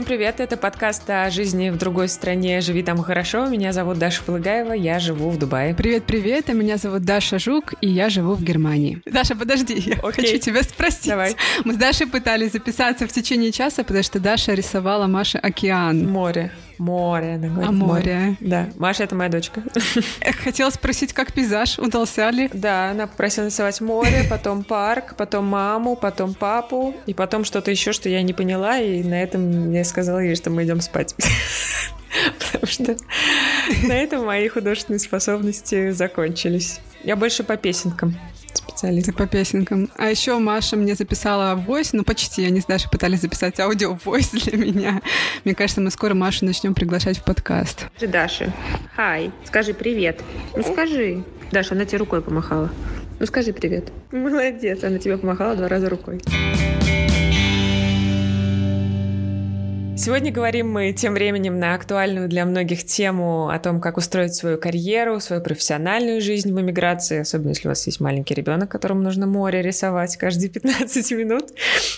Всем привет, это подкаст о жизни в другой стране «Живи там хорошо». Меня зовут Даша Полыгаева, я живу в Дубае. Привет-привет, меня зовут Даша Жук, и я живу в Германии. Даша, подожди, я Окей. хочу тебя спросить. Давай. Мы с Дашей пытались записаться в течение часа, потому что Даша рисовала Маше океан. Море. Море, она говорит. А море. море. Да. Маша — это моя дочка. Хотела спросить, как пейзаж, удался ли? Да, она попросила нарисовать море, потом парк, потом маму, потом папу, и потом что-то еще, что я не поняла, и на этом я сказала ей, что мы идем спать. Потому что на этом мои художественные способности закончились. Я больше по песенкам специалист. По песенкам. А еще Маша мне записала войс, ну почти, они с Дашей пытались записать аудио войс для меня. Мне кажется, мы скоро Машу начнем приглашать в подкаст. Скажи Даше, хай, скажи привет. Ну скажи. Даша, она тебе рукой помахала. Ну скажи привет. Молодец, она тебе помахала два раза рукой. Сегодня говорим мы тем временем на актуальную для многих тему о том, как устроить свою карьеру, свою профессиональную жизнь в эмиграции, особенно если у вас есть маленький ребенок, которому нужно море рисовать каждые 15 минут.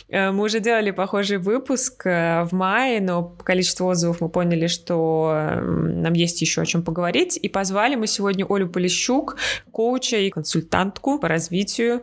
Э, мы уже делали похожий выпуск э, в мае, но по количеству отзывов мы поняли, что нам есть еще о чем поговорить, и позвали мы сегодня Олю Полищук, коуча и консультантку по развитию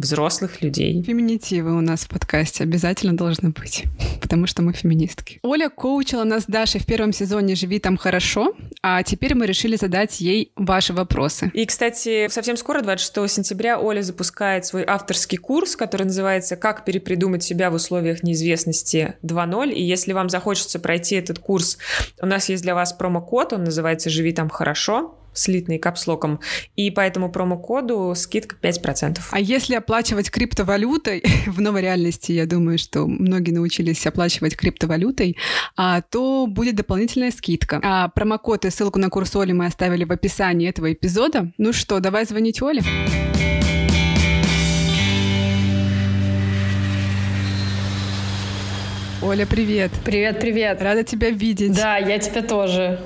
взрослых людей. Феминитивы у нас в подкасте обязательно должны быть, потому что мы феминистки. Оля коучила нас Даша в первом сезоне «Живи там хорошо», а теперь мы решили задать ей ваши вопросы. И, кстати, совсем скоро, 26 сентября, Оля запускает свой авторский курс, который называется «Как перепридумать себя в условиях неизвестности 2.0». И если вам захочется пройти этот курс, у нас есть для вас промокод, он называется «Живи там хорошо» слитный капслоком, и по этому промокоду скидка 5%. А если оплачивать криптовалютой, в новой реальности, я думаю, что многие научились оплачивать криптовалютой, а, то будет дополнительная скидка. А промокод и ссылку на курс Оли мы оставили в описании этого эпизода. Ну что, давай звонить Оле. Оля, привет. Привет, привет. Рада тебя видеть. Да, я тебя тоже.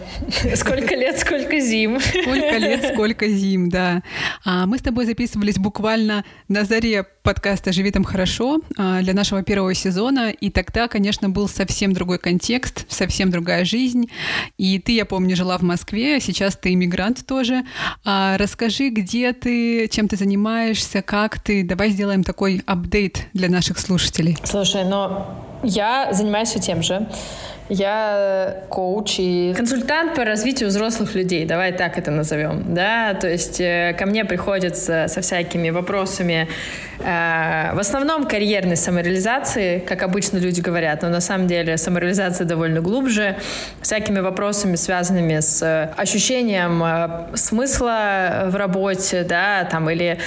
Сколько лет, сколько зим. Сколько лет, сколько зим, да. А мы с тобой записывались буквально на заре подкаста «Живи там хорошо» а, для нашего первого сезона, и тогда, конечно, был совсем другой контекст, совсем другая жизнь. И ты, я помню, жила в Москве, а сейчас ты иммигрант тоже. А расскажи, где ты, чем ты занимаешься, как ты. Давай сделаем такой апдейт для наших слушателей. Слушай, но я занимаюсь тем же. Я коуч и консультант по развитию взрослых людей, давай так это назовем, да, то есть э, ко мне приходят со всякими вопросами, э, в основном карьерной самореализации, как обычно люди говорят, но на самом деле самореализация довольно глубже, всякими вопросами, связанными с ощущением э, смысла в работе, да, там, или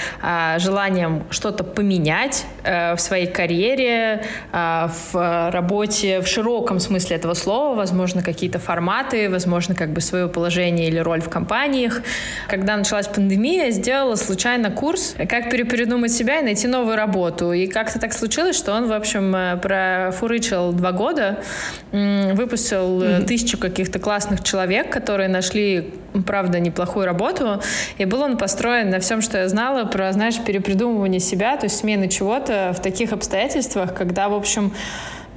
желанием что-то поменять в своей карьере, в работе в широком смысле этого слова, возможно, какие-то форматы, возможно, как бы свое положение или роль в компаниях. Когда началась пандемия, я сделала случайно курс «Как перепридумать себя и найти новую работу». И как-то так случилось, что он, в общем, э, профурычил два года, выпустил mm-hmm. тысячу каких-то классных человек, которые нашли, правда, неплохую работу. И был он построен на всем, что я знала про, знаешь, перепридумывание себя, то есть смены чего-то в таких обстоятельствах, когда, в общем,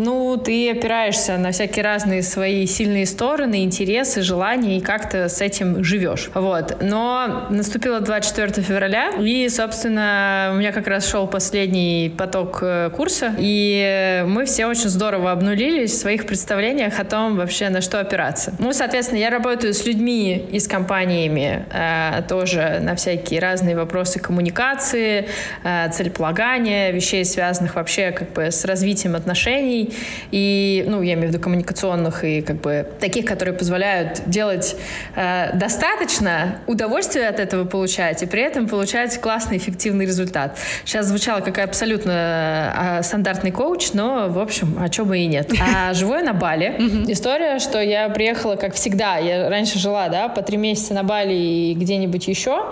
ну, ты опираешься на всякие разные свои сильные стороны, интересы, желания, и как-то с этим живешь. Вот. Но наступило 24 февраля, и, собственно, у меня как раз шел последний поток э, курса, и мы все очень здорово обнулились в своих представлениях о том вообще, на что опираться. Ну, соответственно, я работаю с людьми и с компаниями э, тоже на всякие разные вопросы коммуникации, э, целеполагания, вещей, связанных вообще как бы с развитием отношений, и, ну, я имею в виду коммуникационных и как бы таких, которые позволяют делать э, достаточно удовольствия от этого получать и при этом получать классный, эффективный результат. Сейчас звучало как абсолютно э, стандартный коуч, но, в общем, а чего бы и нет. А живу я на Бали. История, что я приехала, как всегда, я раньше жила, да, по три месяца на Бали и где-нибудь еще.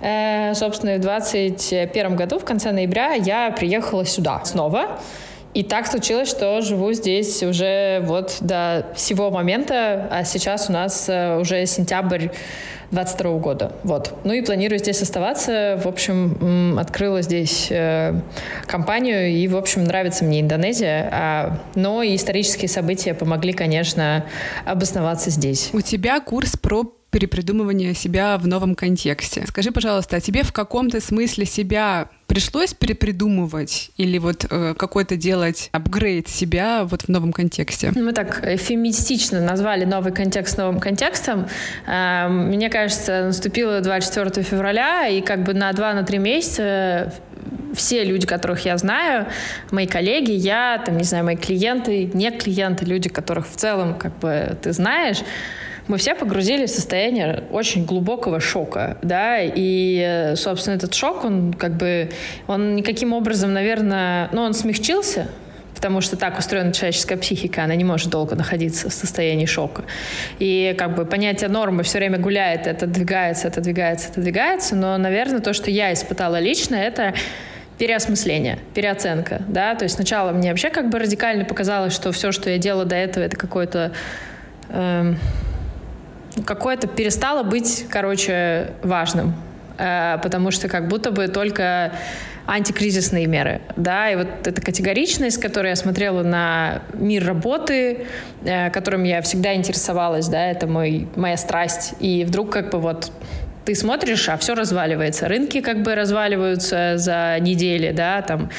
Э, собственно, в 2021 году, в конце ноября, я приехала сюда снова. И так случилось, что живу здесь уже вот до всего момента, а сейчас у нас э, уже сентябрь 22 года. Вот. Ну и планирую здесь оставаться. В общем, открыла здесь э, компанию, и, в общем, нравится мне Индонезия. А, но и исторические события помогли, конечно, обосноваться здесь. У тебя курс про перепридумывание себя в новом контексте. Скажи, пожалуйста, а тебе в каком-то смысле себя пришлось перепридумывать или вот э, какой-то делать апгрейд себя вот в новом контексте? Мы так эфемистично назвали новый контекст новым контекстом. Э, мне кажется, наступило 24 февраля, и как бы на 2-3 месяца все люди, которых я знаю, мои коллеги, я, там, не знаю, мои клиенты, не клиенты, люди, которых в целом как бы ты знаешь, мы все погрузились в состояние очень глубокого шока, да, и, собственно, этот шок, он как бы, он никаким образом, наверное, ну, он смягчился, потому что так устроена человеческая психика, она не может долго находиться в состоянии шока. И как бы понятие нормы все время гуляет, это двигается, это двигается, это двигается, но, наверное, то, что я испытала лично, это переосмысление, переоценка, да, то есть сначала мне вообще как бы радикально показалось, что все, что я делала до этого, это какой-то эм, какое-то перестало быть, короче, важным. Э, потому что как будто бы только антикризисные меры, да, и вот эта категоричность, которой я смотрела на мир работы, э, которым я всегда интересовалась, да, это мой, моя страсть, и вдруг как бы вот ты смотришь, а все разваливается. Рынки как бы разваливаются за недели, да, там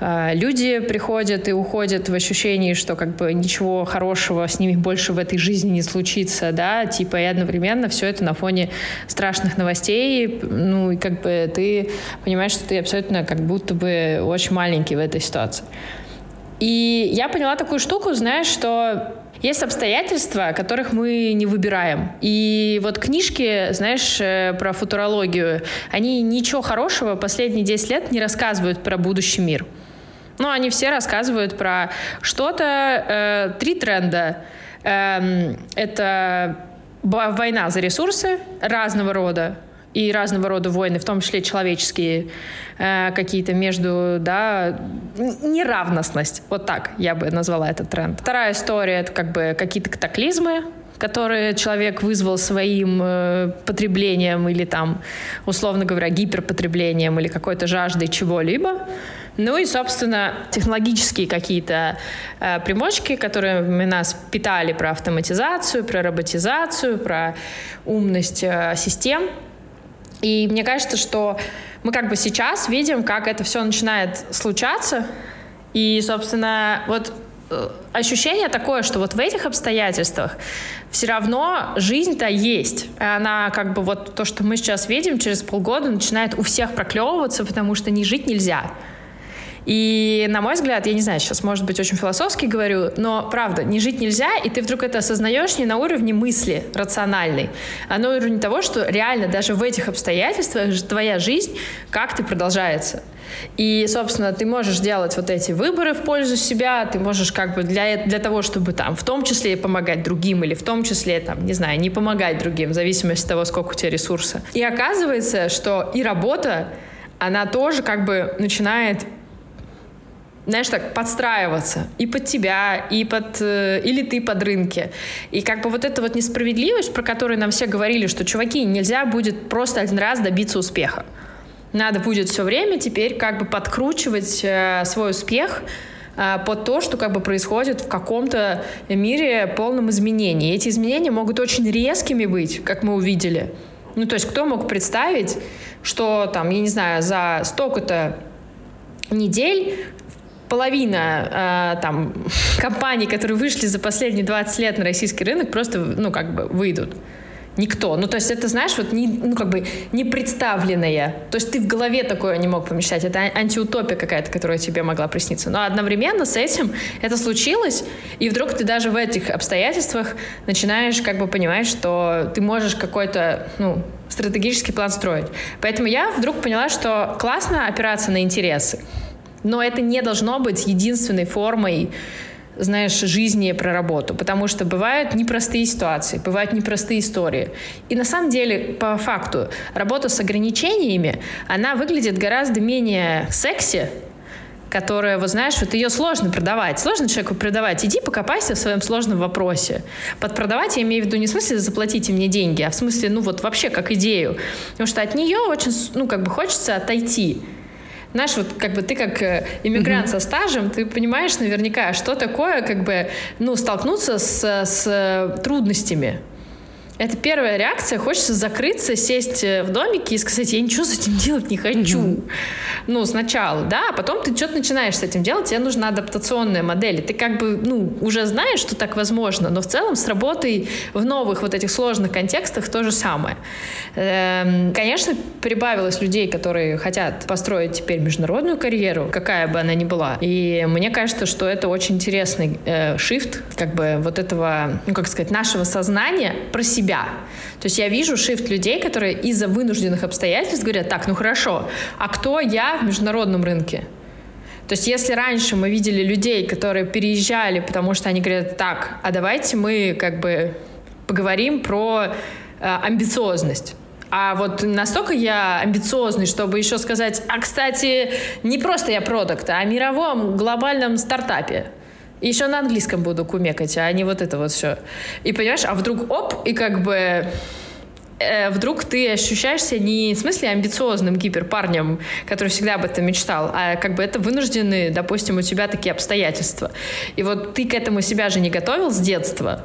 э, люди приходят и уходят в ощущении, что как бы ничего хорошего с ними больше в этой жизни не случится, да, типа и одновременно все это на фоне страшных новостей, ну и как бы ты понимаешь, что ты абсолютно как будто бы очень маленький в этой ситуации. И я поняла такую штуку, знаешь, что есть обстоятельства, которых мы не выбираем. И вот книжки, знаешь, э, про футурологию, они ничего хорошего последние 10 лет не рассказывают про будущий мир. Ну, они все рассказывают про что-то, э, три тренда. Э, это война за ресурсы разного рода, и разного рода войны, в том числе человеческие э, какие-то между, да, неравностность. Вот так я бы назвала этот тренд. Вторая история — это как бы какие-то катаклизмы, которые человек вызвал своим э, потреблением или там, условно говоря, гиперпотреблением или какой-то жаждой чего-либо. Ну и, собственно, технологические какие-то э, примочки, которые нас питали про автоматизацию, про роботизацию, про умность э, систем — и мне кажется, что мы как бы сейчас видим, как это все начинает случаться. И, собственно, вот э, ощущение такое, что вот в этих обстоятельствах все равно жизнь-то есть. Она как бы вот то, что мы сейчас видим, через полгода начинает у всех проклевываться, потому что не жить нельзя. И, на мой взгляд, я не знаю, сейчас, может быть, очень философски говорю, но, правда, не жить нельзя, и ты вдруг это осознаешь не на уровне мысли рациональной, а на уровне того, что реально даже в этих обстоятельствах твоя жизнь как-то продолжается. И, собственно, ты можешь делать вот эти выборы в пользу себя, ты можешь как бы для, для того, чтобы там в том числе помогать другим или в том числе, там, не знаю, не помогать другим, в зависимости от того, сколько у тебя ресурса. И оказывается, что и работа, она тоже как бы начинает знаешь, так подстраиваться и под тебя, и под, э, или ты под рынки. И как бы вот эта вот несправедливость, про которую нам все говорили, что, чуваки, нельзя будет просто один раз добиться успеха. Надо будет все время теперь как бы подкручивать э, свой успех э, под то, что как бы происходит в каком-то мире полном изменении. И эти изменения могут очень резкими быть, как мы увидели. Ну, то есть кто мог представить, что там, я не знаю, за столько-то недель половина э, там компаний, которые вышли за последние 20 лет на российский рынок, просто, ну, как бы выйдут. Никто. Ну, то есть это, знаешь, вот не, ну, как бы не представленное. То есть ты в голове такое не мог помещать. Это антиутопия какая-то, которая тебе могла присниться. Но одновременно с этим это случилось, и вдруг ты даже в этих обстоятельствах начинаешь как бы понимать, что ты можешь какой-то, ну, стратегический план строить. Поэтому я вдруг поняла, что классно опираться на интересы. Но это не должно быть единственной формой знаешь, жизни про работу, потому что бывают непростые ситуации, бывают непростые истории. И на самом деле, по факту, работа с ограничениями, она выглядит гораздо менее секси, которая, вот знаешь, вот ее сложно продавать. Сложно человеку продавать. Иди покопайся в своем сложном вопросе. Под продавать я имею в виду не в смысле заплатите мне деньги, а в смысле, ну вот вообще как идею. Потому что от нее очень, ну как бы хочется отойти. Знаешь, вот как бы ты как э, иммигрант mm-hmm. со стажем, ты понимаешь наверняка, что такое как бы, ну, столкнуться с, с э, трудностями. Это первая реакция. Хочется закрыться, сесть э, в домике и сказать, я ничего с этим делать не хочу. Mm-hmm. Ну, сначала, да, а потом ты что-то начинаешь с этим делать, тебе нужна адаптационная модель. ты как бы, ну, уже знаешь, что так возможно, но в целом с работой в новых вот этих сложных контекстах то же самое. Эм, конечно, прибавилось людей, которые хотят построить теперь международную карьеру, какая бы она ни была. И мне кажется, что это очень интересный э, шифт, как бы вот этого, ну, как сказать, нашего сознания про себя себя. То есть я вижу шифт людей, которые из-за вынужденных обстоятельств говорят, так, ну хорошо, а кто я в международном рынке? То есть если раньше мы видели людей, которые переезжали, потому что они говорят, так, а давайте мы как бы поговорим про э, амбициозность. А вот настолько я амбициозный, чтобы еще сказать, а, кстати, не просто я продукт, а о мировом глобальном стартапе. И еще на английском буду кумекать, а не вот это вот все. И понимаешь, а вдруг оп, и как бы э, вдруг ты ощущаешься не в смысле амбициозным гиперпарнем, который всегда об этом мечтал, а как бы это вынуждены, допустим, у тебя такие обстоятельства. И вот ты к этому себя же не готовил с детства.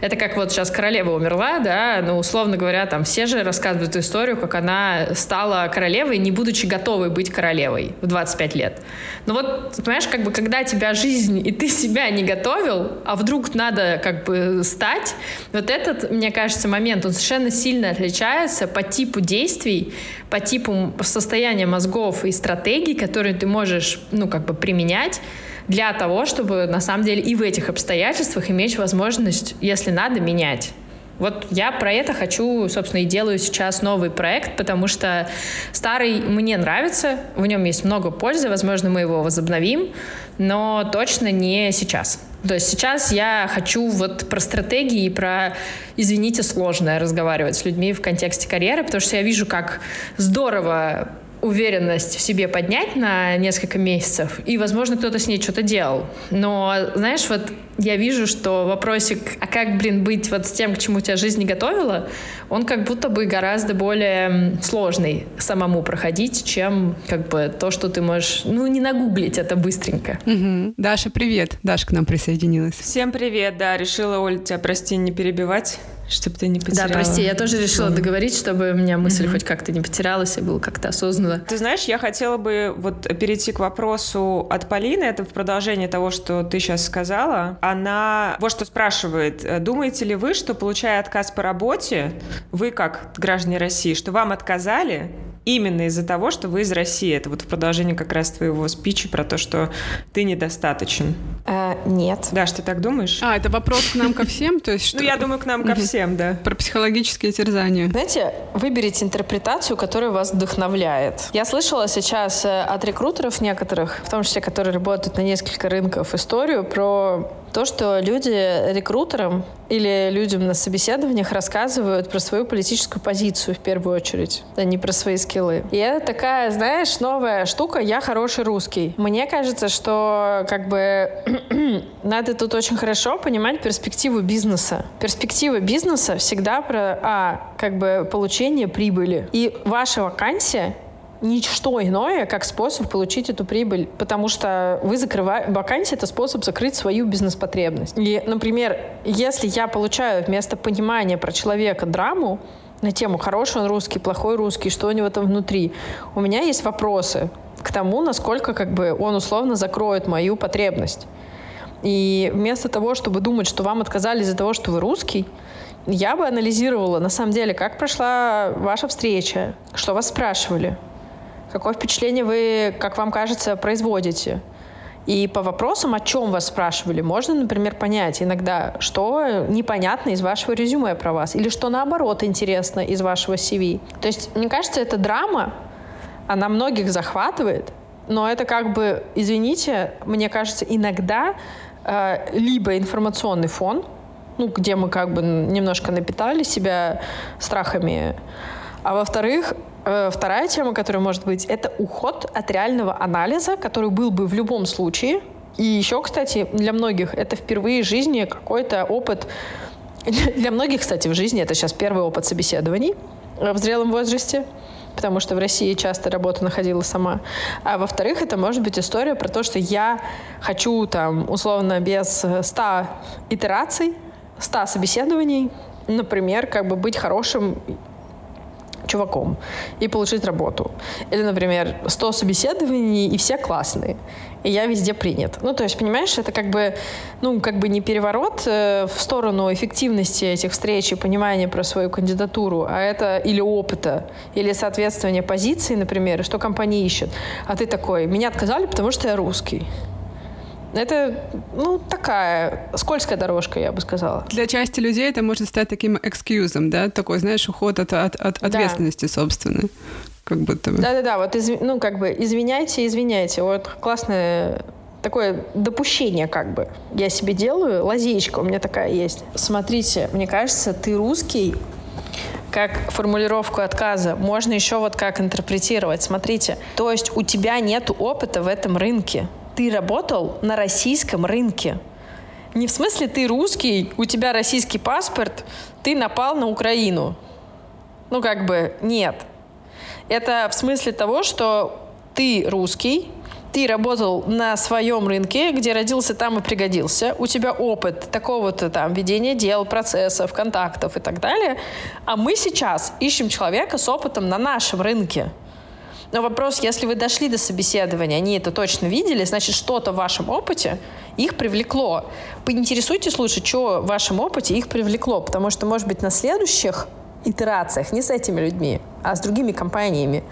Это как вот сейчас королева умерла, да, ну, условно говоря, там все же рассказывают историю, как она стала королевой, не будучи готовой быть королевой в 25 лет. Но вот, понимаешь, как бы когда тебя жизнь, и ты себя не готовил, а вдруг надо как бы стать, вот этот, мне кажется, момент, он совершенно сильно отличается по типу действий, по типу состояния мозгов и стратегий, которые ты можешь, ну, как бы применять, для того, чтобы на самом деле и в этих обстоятельствах иметь возможность, если надо, менять. Вот я про это хочу, собственно, и делаю сейчас новый проект, потому что старый мне нравится, в нем есть много пользы, возможно, мы его возобновим, но точно не сейчас. То есть сейчас я хочу вот про стратегии и про, извините, сложное разговаривать с людьми в контексте карьеры, потому что я вижу, как здорово уверенность в себе поднять на несколько месяцев, и, возможно, кто-то с ней что-то делал. Но, знаешь, вот я вижу, что вопросик, а как, блин, быть вот с тем, к чему тебя жизнь не готовила, он как будто бы гораздо более сложный самому проходить, чем как бы то, что ты можешь, ну, не нагуглить это быстренько. Угу. Даша, привет. Даша к нам присоединилась. Всем привет, да, решила, Оль, тебя, прости, не перебивать чтобы ты не потеряла. Да, прости, я тоже решила договорить, чтобы у меня мысль mm-hmm. хоть как-то не потерялась и было как-то осознанно. Ты знаешь, я хотела бы вот перейти к вопросу от Полины, это в продолжение того, что ты сейчас сказала. Она вот что спрашивает, думаете ли вы, что получая отказ по работе, вы как граждане России, что вам отказали, именно из-за того, что вы из России. Это вот в продолжении как раз твоего спича про то, что ты недостаточен. А, нет. Да, что ты так думаешь? А, это вопрос к нам ко всем? То есть, что... Ну, я думаю, к нам ко всем, да. Про психологические терзания. Знаете, выберите интерпретацию, которая вас вдохновляет. Я слышала сейчас э, от рекрутеров некоторых, в том числе, которые работают на несколько рынков, историю про то, что люди рекрутерам или людям на собеседованиях рассказывают про свою политическую позицию в первую очередь, а не про свои скиллы. И это такая, знаешь, новая штука «я хороший русский». Мне кажется, что как бы надо тут очень хорошо понимать перспективу бизнеса. Перспектива бизнеса всегда про, а, как бы получение прибыли. И ваша вакансия ничто иное, как способ получить эту прибыль, потому что вы закрываете, вакансия — это способ закрыть свою бизнес-потребность. И, например, если я получаю вместо понимания про человека драму, на тему хороший он русский, плохой русский, что у него там внутри. У меня есть вопросы к тому, насколько как бы он условно закроет мою потребность. И вместо того, чтобы думать, что вам отказали из-за того, что вы русский, я бы анализировала, на самом деле, как прошла ваша встреча, что вас спрашивали, Какое впечатление вы, как вам кажется, производите? И по вопросам, о чем вас спрашивали, можно, например, понять иногда, что непонятно из вашего резюме про вас, или что наоборот интересно из вашего CV. То есть, мне кажется, эта драма, она многих захватывает, но это как бы, извините, мне кажется, иногда э, либо информационный фон, ну, где мы как бы немножко напитали себя страхами, а во-вторых, вторая тема, которая может быть, это уход от реального анализа, который был бы в любом случае. И еще, кстати, для многих это впервые в жизни какой-то опыт. Для многих, кстати, в жизни это сейчас первый опыт собеседований в зрелом возрасте потому что в России часто работу находила сама. А во-вторых, это может быть история про то, что я хочу там условно без 100 итераций, 100 собеседований, например, как бы быть хорошим чуваком и получить работу. Или, например, 100 собеседований, и все классные. И я везде принят. Ну, то есть, понимаешь, это как бы, ну, как бы не переворот э, в сторону эффективности этих встреч и понимания про свою кандидатуру, а это или опыта, или соответствование позиции, например, что компания ищет. А ты такой, меня отказали, потому что я русский. Это, ну, такая скользкая дорожка, я бы сказала. Для части людей это может стать таким экскьюзом, да? Такой, знаешь, уход от, от, от ответственности, да. собственно. Как будто бы. Да-да-да, вот, изв... ну, как бы, извиняйте, извиняйте. Вот классное такое допущение как бы я себе делаю, лазеечка у меня такая есть. Смотрите, мне кажется, ты русский, как формулировку отказа можно еще вот как интерпретировать. Смотрите, то есть у тебя нет опыта в этом рынке ты работал на российском рынке. Не в смысле ты русский, у тебя российский паспорт, ты напал на Украину. Ну, как бы, нет. Это в смысле того, что ты русский, ты работал на своем рынке, где родился там и пригодился, у тебя опыт такого-то там ведения дел, процессов, контактов и так далее, а мы сейчас ищем человека с опытом на нашем рынке. Но вопрос, если вы дошли до собеседования, они это точно видели, значит, что-то в вашем опыте их привлекло. Поинтересуйтесь лучше, что в вашем опыте их привлекло, потому что, может быть, на следующих итерациях не с этими людьми, а с другими компаниями,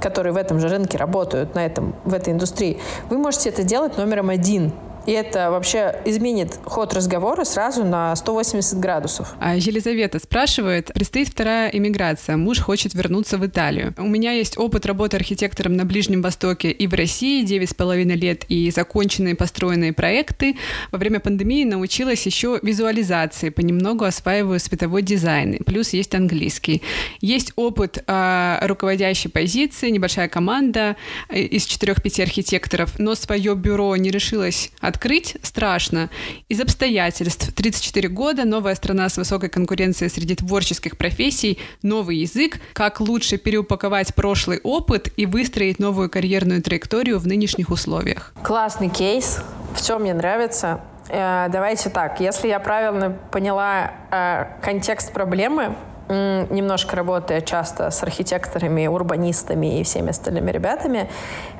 которые в этом же рынке работают, на этом, в этой индустрии, вы можете это делать номером один – и это вообще изменит ход разговора сразу на 180 градусов. А Елизавета спрашивает, предстоит вторая иммиграция, муж хочет вернуться в Италию. У меня есть опыт работы архитектором на Ближнем Востоке и в России, 9,5 лет, и законченные построенные проекты. Во время пандемии научилась еще визуализации, понемногу осваиваю световой дизайн, плюс есть английский. Есть опыт э, руководящей позиции, небольшая команда э, из 4-5 архитекторов, но свое бюро не решилась от открыть страшно из обстоятельств. 34 года, новая страна с высокой конкуренцией среди творческих профессий, новый язык, как лучше переупаковать прошлый опыт и выстроить новую карьерную траекторию в нынешних условиях. Классный кейс, все мне нравится. Э, давайте так, если я правильно поняла э, контекст проблемы, немножко работая часто с архитекторами, урбанистами и всеми остальными ребятами,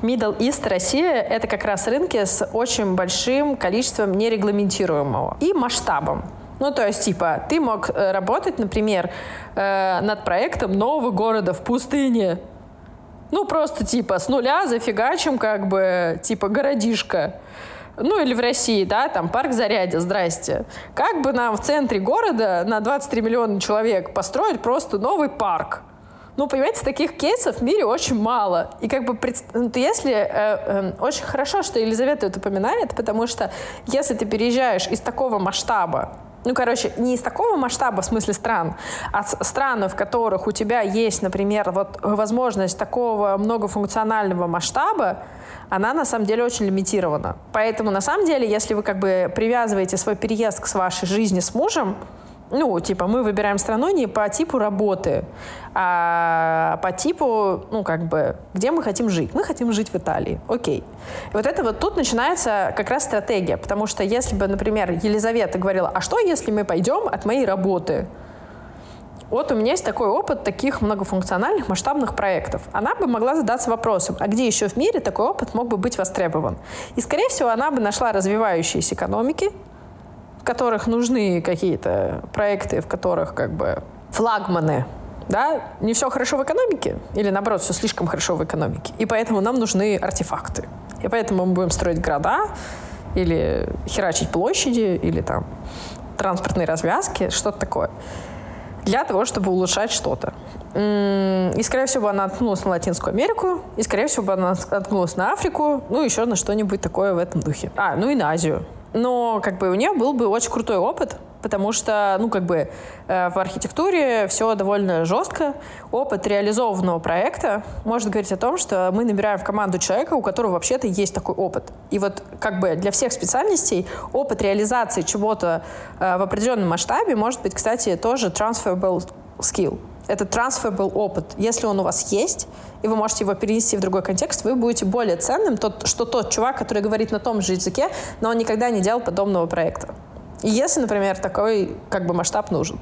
Middle East Россия — это как раз рынки с очень большим количеством нерегламентируемого и масштабом. Ну, то есть, типа, ты мог э, работать, например, э, над проектом нового города в пустыне. Ну, просто, типа, с нуля зафигачим, как бы, типа, городишко ну или в России, да, там парк Зарядье, здрасте. Как бы нам в центре города на 23 миллиона человек построить просто новый парк? Ну, понимаете, таких кейсов в мире очень мало. И как бы, ну, если... Э, э, очень хорошо, что Елизавета это упоминает, потому что если ты переезжаешь из такого масштаба, ну, короче, не из такого масштаба, в смысле стран, а стран, в которых у тебя есть, например, вот возможность такого многофункционального масштаба, она на самом деле очень лимитирована. Поэтому на самом деле, если вы как бы привязываете свой переезд к вашей жизни с мужем, ну, типа, мы выбираем страну не по типу работы, а по типу, ну, как бы, где мы хотим жить. Мы хотим жить в Италии. Окей. И вот это вот тут начинается как раз стратегия, потому что если бы, например, Елизавета говорила, а что, если мы пойдем от моей работы? Вот у меня есть такой опыт таких многофункциональных масштабных проектов. Она бы могла задаться вопросом, а где еще в мире такой опыт мог бы быть востребован? И, скорее всего, она бы нашла развивающиеся экономики, которых нужны какие-то проекты, в которых как бы флагманы да, не все хорошо в экономике, или наоборот, все слишком хорошо в экономике. И поэтому нам нужны артефакты. И поэтому мы будем строить города, или херачить площади, или там транспортные развязки, что-то такое для того, чтобы улучшать что-то. И, скорее всего, она наткнулась на Латинскую Америку, и, скорее всего, она наткнулась на Африку, ну, еще на что-нибудь такое в этом духе. А, ну и на Азию. Но, как бы, у нее был бы очень крутой опыт, потому что, ну, как бы э, в архитектуре все довольно жестко. Опыт реализованного проекта может говорить о том, что мы набираем в команду человека, у которого вообще-то есть такой опыт. И вот как бы для всех специальностей опыт реализации чего-то э, в определенном масштабе может быть, кстати, тоже transferable skill. Это transferable опыт. Если он у вас есть, и вы можете его перенести в другой контекст, вы будете более ценным, тот, что тот чувак, который говорит на том же языке, но он никогда не делал подобного проекта. И если, например, такой как бы масштаб нужен.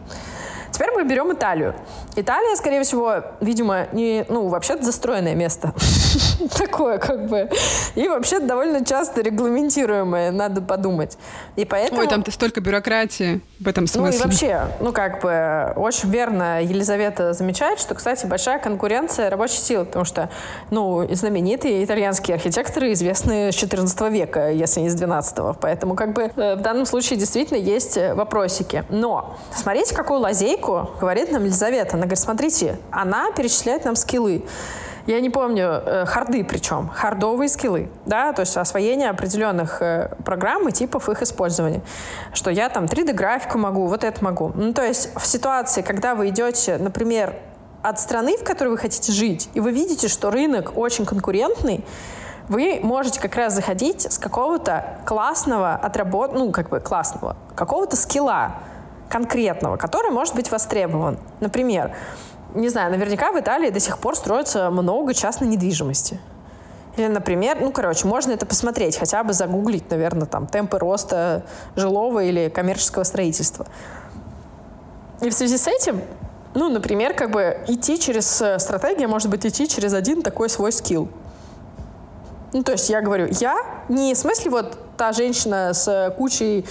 Теперь мы берем Италию. Италия, скорее всего, видимо, не, ну, вообще застроенное место. Такое, как бы. И вообще довольно часто регламентируемое, надо подумать. И поэтому... Ой, там-то столько бюрократии в этом смысле. Ну и вообще, ну как бы, очень верно Елизавета замечает, что, кстати, большая конкуренция рабочей силы, потому что, ну, знаменитые итальянские архитекторы известны с 14 века, если не с 12 Поэтому, как бы, э, в данном случае действительно есть вопросики. Но смотрите, какую лазейку логику говорит нам Елизавета. Она говорит, смотрите, она перечисляет нам скиллы. Я не помню, э, харды причем, хардовые скиллы, да, то есть освоение определенных э, программ и типов их использования. Что я там 3D-графику могу, вот это могу. Ну, то есть в ситуации, когда вы идете, например, от страны, в которой вы хотите жить, и вы видите, что рынок очень конкурентный, вы можете как раз заходить с какого-то классного отработ, ну, как бы классного, какого-то скилла, конкретного, который может быть востребован. Например, не знаю, наверняка в Италии до сих пор строится много частной недвижимости. Или, например, ну, короче, можно это посмотреть, хотя бы загуглить, наверное, там, темпы роста жилого или коммерческого строительства. И в связи с этим, ну, например, как бы идти через э, стратегия, может быть, идти через один такой свой скилл. Ну, то есть я говорю, я не в смысле вот та женщина с кучей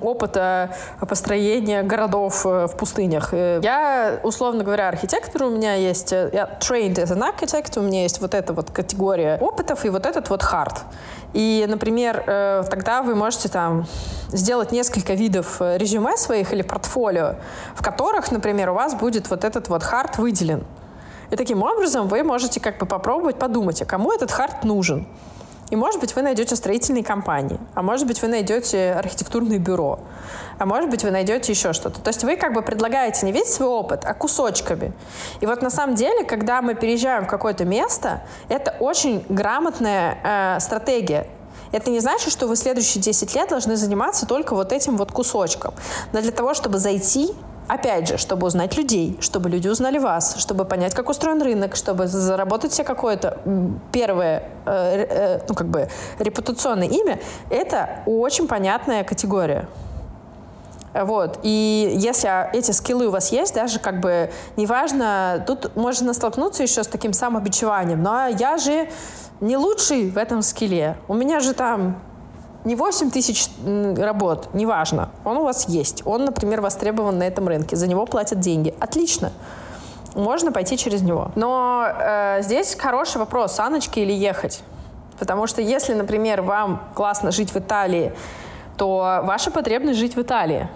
опыта построения городов э, в пустынях. Э, я, условно говоря, архитектор, у меня есть, э, я trained as an architect, у меня есть вот эта вот категория опытов и вот этот вот hard. И, например, тогда вы можете там сделать несколько видов резюме своих или портфолио, в которых, например, у вас будет вот этот вот hard выделен. И таким образом вы можете как бы попробовать подумать, а кому этот хард нужен. И, может быть, вы найдете строительные компании, а может быть, вы найдете архитектурное бюро, а может быть, вы найдете еще что-то. То есть вы как бы предлагаете не весь свой опыт, а кусочками. И вот на самом деле, когда мы переезжаем в какое-то место, это очень грамотная э, стратегия. Это не значит, что вы следующие 10 лет должны заниматься только вот этим вот кусочком. Но для того, чтобы зайти Опять же, чтобы узнать людей, чтобы люди узнали вас, чтобы понять, как устроен рынок, чтобы заработать себе какое-то первое, э, э, ну, как бы, репутационное имя, это очень понятная категория. Вот. И если эти скиллы у вас есть, даже как бы неважно, тут можно столкнуться еще с таким самобичеванием. Но я же не лучший в этом скилле. У меня же там не 8 тысяч работ, неважно, он у вас есть. Он, например, востребован на этом рынке, за него платят деньги. Отлично. Можно пойти через него. Но э, здесь хороший вопрос, саночки или ехать. Потому что если, например, вам классно жить в Италии, то ваша потребность жить в Италии.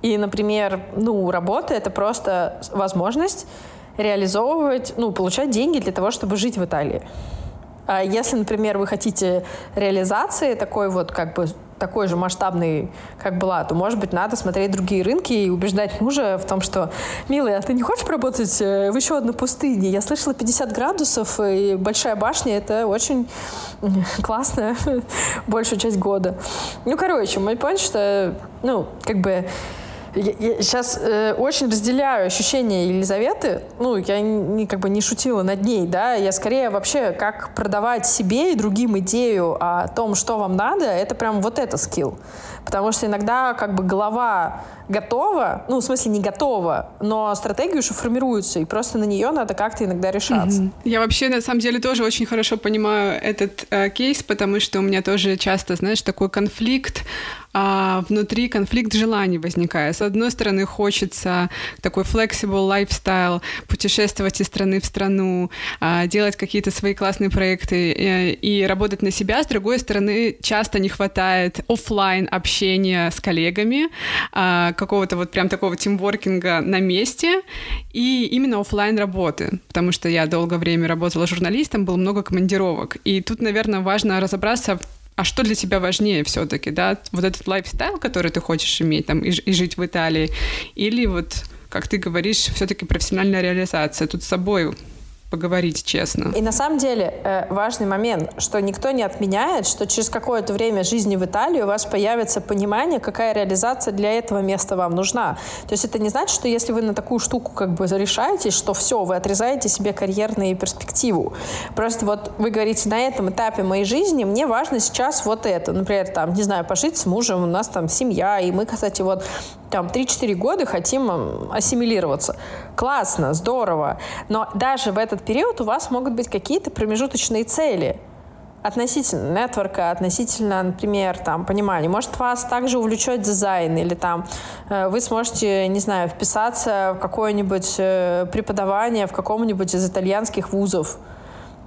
И, например, ну, работа — это просто возможность реализовывать, ну, получать деньги для того, чтобы жить в Италии. А если, например, вы хотите реализации такой вот как бы такой же масштабный, как была, то, может быть, надо смотреть другие рынки и убеждать мужа в том, что, милый, а ты не хочешь работать э, в еще одной пустыне? Я слышала 50 градусов, и большая башня — это очень классно большую часть года. Ну, короче, мой point, что, ну, как бы я, я сейчас э, очень разделяю ощущения Елизаветы. Ну, я не, как бы не шутила над ней, да. Я скорее вообще, как продавать себе и другим идею о том, что вам надо, это прям вот это скилл. Потому что иногда как бы голова готова, ну, в смысле не готова, но стратегия уже формируется, и просто на нее надо как-то иногда решаться. Mm-hmm. Я вообще, на самом деле, тоже очень хорошо понимаю этот э, кейс, потому что у меня тоже часто, знаешь, такой конфликт а внутри конфликт желаний возникает. С одной стороны, хочется такой flexible lifestyle, путешествовать из страны в страну, а, делать какие-то свои классные проекты и, э, и работать на себя. С другой стороны, часто не хватает офлайн общения с коллегами, а, какого-то вот прям такого тимворкинга на месте и именно офлайн работы, потому что я долгое время работала журналистом, было много командировок. И тут, наверное, важно разобраться в а что для тебя важнее все-таки, да, вот этот лайфстайл, который ты хочешь иметь там и, и жить в Италии, или вот, как ты говоришь, все-таки профессиональная реализация. Тут с собой поговорить честно. И на самом деле э, важный момент, что никто не отменяет, что через какое-то время жизни в Италии у вас появится понимание, какая реализация для этого места вам нужна. То есть это не значит, что если вы на такую штуку как бы решаетесь, что все, вы отрезаете себе карьерную перспективу. Просто вот вы говорите, на этом этапе моей жизни мне важно сейчас вот это. Например, там, не знаю, пожить с мужем, у нас там семья, и мы, кстати, вот там 3-4 года хотим ассимилироваться. Классно, здорово. Но даже в этот период у вас могут быть какие-то промежуточные цели относительно нетворка, относительно, например, там, понимания. Может, вас также увлечет дизайн, или там э, вы сможете, не знаю, вписаться в какое-нибудь э, преподавание в каком-нибудь из итальянских вузов.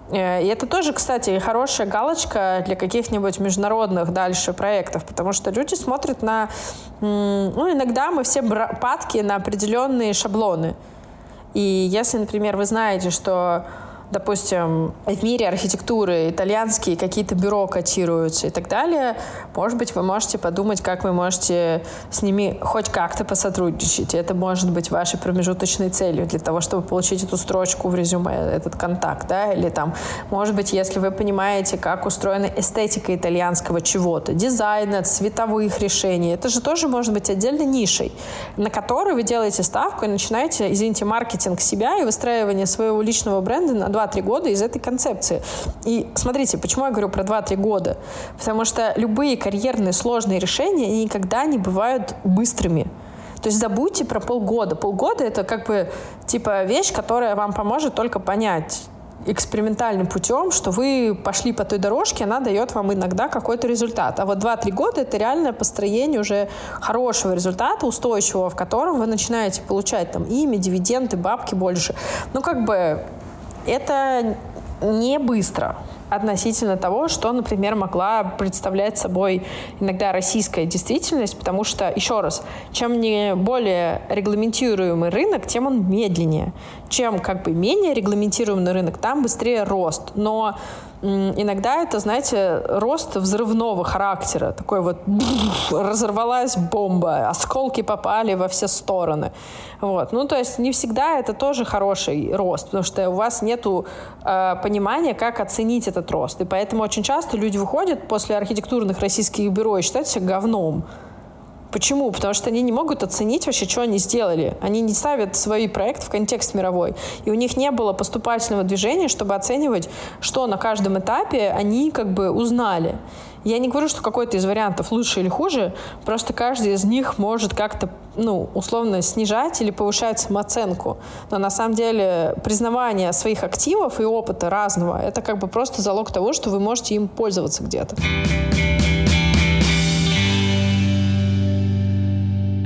Э, и это тоже, кстати, хорошая галочка для каких-нибудь международных дальше проектов, потому что люди смотрят на... Ну, иногда мы все падки на определенные шаблоны. И если, например, вы знаете, что допустим, в мире архитектуры итальянские какие-то бюро котируются и так далее, может быть, вы можете подумать, как вы можете с ними хоть как-то посотрудничать. И это может быть вашей промежуточной целью для того, чтобы получить эту строчку в резюме, этот контакт, да, или там, может быть, если вы понимаете, как устроена эстетика итальянского чего-то, дизайна, цветовых решений, это же тоже может быть отдельной нишей, на которой вы делаете ставку и начинаете, извините, маркетинг себя и выстраивание своего личного бренда на 2-3 года из этой концепции. И смотрите, почему я говорю про 2-3 года? Потому что любые карьерные сложные решения никогда не бывают быстрыми. То есть забудьте про полгода. Полгода это как бы типа вещь, которая вам поможет только понять экспериментальным путем, что вы пошли по той дорожке, она дает вам иногда какой-то результат. А вот 2-3 года — это реальное построение уже хорошего результата, устойчивого, в котором вы начинаете получать там имя, дивиденды, бабки больше. Ну, как бы это не быстро относительно того, что, например, могла представлять собой иногда российская действительность, потому что, еще раз, чем не более регламентируемый рынок, тем он медленнее. Чем как бы менее регламентируемый рынок, там быстрее рост. Но иногда это, знаете, рост взрывного характера. Такой вот разорвалась бомба, осколки попали во все стороны. Вот. Ну, то есть не всегда это тоже хороший рост, потому что у вас нет э, понимания, как оценить этот рост. И поэтому очень часто люди выходят после архитектурных российских бюро и считают себя говном. Почему? Потому что они не могут оценить вообще, что они сделали. Они не ставят свой проект в контекст мировой. И у них не было поступательного движения, чтобы оценивать, что на каждом этапе они как бы узнали. Я не говорю, что какой-то из вариантов лучше или хуже, просто каждый из них может как-то, ну, условно снижать или повышать самооценку. Но на самом деле признавание своих активов и опыта разного, это как бы просто залог того, что вы можете им пользоваться где-то.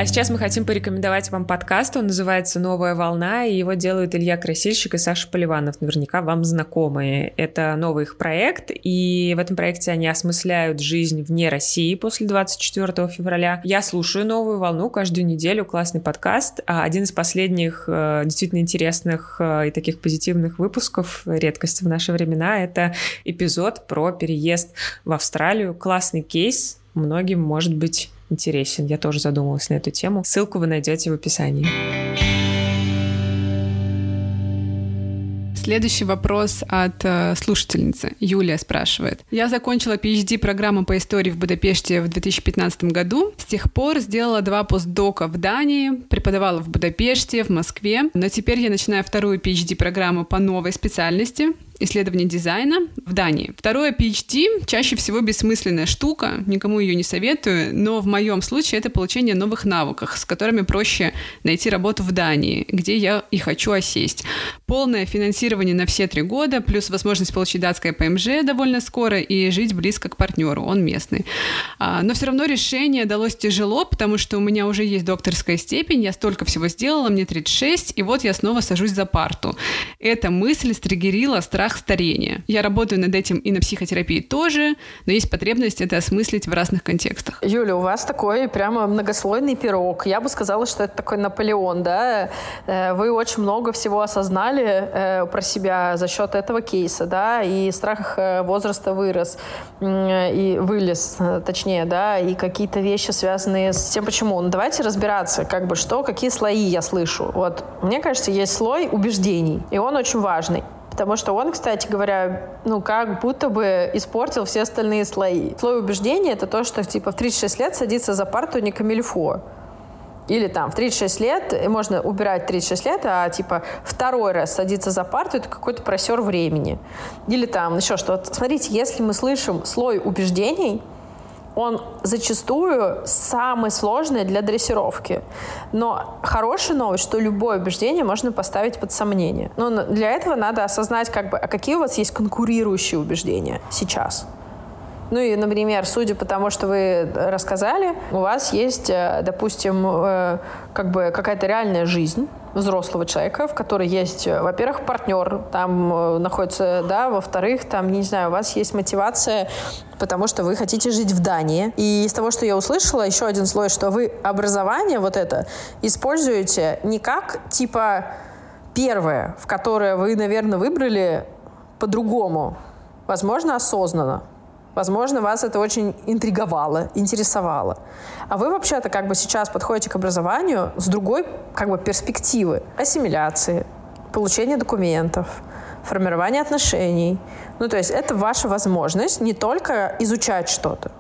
А сейчас мы хотим порекомендовать вам подкаст. Он называется «Новая волна», и его делают Илья Красильщик и Саша Поливанов. Наверняка вам знакомые. Это новый их проект, и в этом проекте они осмысляют жизнь вне России после 24 февраля. Я слушаю «Новую волну» каждую неделю. Классный подкаст. А один из последних э, действительно интересных э, и таких позитивных выпусков, редкость в наши времена, это эпизод про переезд в Австралию. Классный кейс, многим может быть интересен. Я тоже задумалась на эту тему. Ссылку вы найдете в описании. Следующий вопрос от э, слушательницы. Юлия спрашивает. Я закончила PhD-программу по истории в Будапеште в 2015 году. С тех пор сделала два постдока в Дании, преподавала в Будапеште, в Москве. Но теперь я начинаю вторую PhD-программу по новой специальности исследования дизайна в Дании. Второе PhD чаще всего бессмысленная штука, никому ее не советую, но в моем случае это получение новых навыков, с которыми проще найти работу в Дании, где я и хочу осесть. Полное финансирование на все три года, плюс возможность получить датское ПМЖ довольно скоро и жить близко к партнеру, он местный. А, но все равно решение далось тяжело, потому что у меня уже есть докторская степень, я столько всего сделала, мне 36, и вот я снова сажусь за парту. Эта мысль стригерила страх страх старения. Я работаю над этим и на психотерапии тоже, но есть потребность это осмыслить в разных контекстах. Юля, у вас такой прямо многослойный пирог. Я бы сказала, что это такой Наполеон, да? Э, вы очень много всего осознали э, про себя за счет этого кейса, да, и страх э, возраста вырос, и вылез, точнее, да, и какие-то вещи, связанные с тем, почему. Ну, давайте разбираться, как бы, что, какие слои я слышу. Вот, мне кажется, есть слой убеждений, и он очень важный. Потому что он, кстати говоря, ну, как будто бы испортил все остальные слои. Слой убеждения — это то, что, типа, в 36 лет садится за парту не камильфо. Или там в 36 лет, можно убирать 36 лет, а типа второй раз садиться за парту, это какой-то просер времени. Или там еще что. Смотрите, если мы слышим слой убеждений, он зачастую самый сложный для дрессировки. Но хорошая новость, что любое убеждение можно поставить под сомнение. Но для этого надо осознать, как бы, а какие у вас есть конкурирующие убеждения сейчас. Ну и, например, судя по тому, что вы рассказали, у вас есть, э, допустим, э, как бы какая-то реальная жизнь, взрослого человека, в которой есть, э, во-первых, партнер там находится, да, во-вторых, там, не знаю, у вас есть мотивация, потому что вы хотите жить в Дании. И из того, что я услышала, еще один слой, что вы образование вот это используете не как, типа, первое, в которое вы, наверное, выбрали по-другому, возможно, осознанно. Возможно, вас это очень интриговало, интересовало. А вы вообще-то как бы сейчас подходите к образованию с другой как бы перспективы. Ассимиляции, получения документов, формирования отношений. Ну, то есть это ваша возможность не только изучать что-то,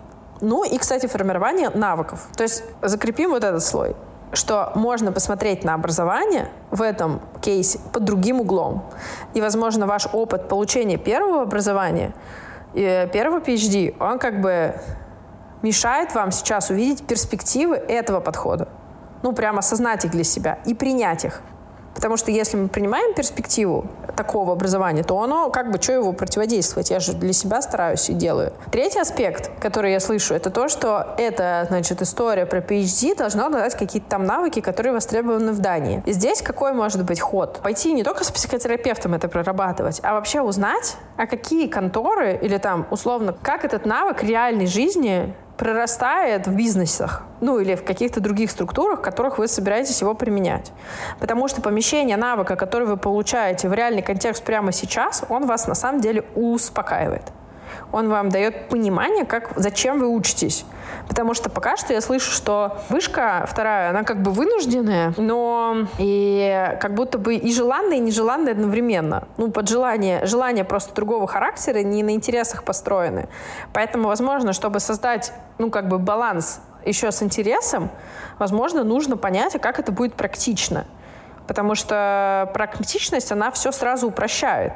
ну и, кстати, формирование навыков. То есть закрепим вот этот слой что можно посмотреть на образование в этом кейсе под другим углом. И, возможно, ваш опыт получения первого образования – и первый PhD, он как бы мешает вам сейчас увидеть перспективы этого подхода. Ну, прямо осознать их для себя и принять их. Потому что если мы принимаем перспективу такого образования, то оно, как бы, что его противодействовать? Я же для себя стараюсь и делаю. Третий аспект, который я слышу, это то, что эта, значит, история про PhD должна дать какие-то там навыки, которые востребованы в Дании. И здесь какой может быть ход? Пойти не только с психотерапевтом это прорабатывать, а вообще узнать, а какие конторы или там, условно, как этот навык реальной жизни прорастает в бизнесах, ну или в каких-то других структурах, в которых вы собираетесь его применять. Потому что помещение навыка, который вы получаете в реальный контекст прямо сейчас, он вас на самом деле успокаивает он вам дает понимание, как, зачем вы учитесь. Потому что пока что я слышу, что вышка вторая, она как бы вынужденная, но и как будто бы и желанная, и нежеланная одновременно. Ну, под желание, желание просто другого характера, не на интересах построены. Поэтому, возможно, чтобы создать, ну, как бы баланс еще с интересом, возможно, нужно понять, а как это будет практично. Потому что практичность, она все сразу упрощает.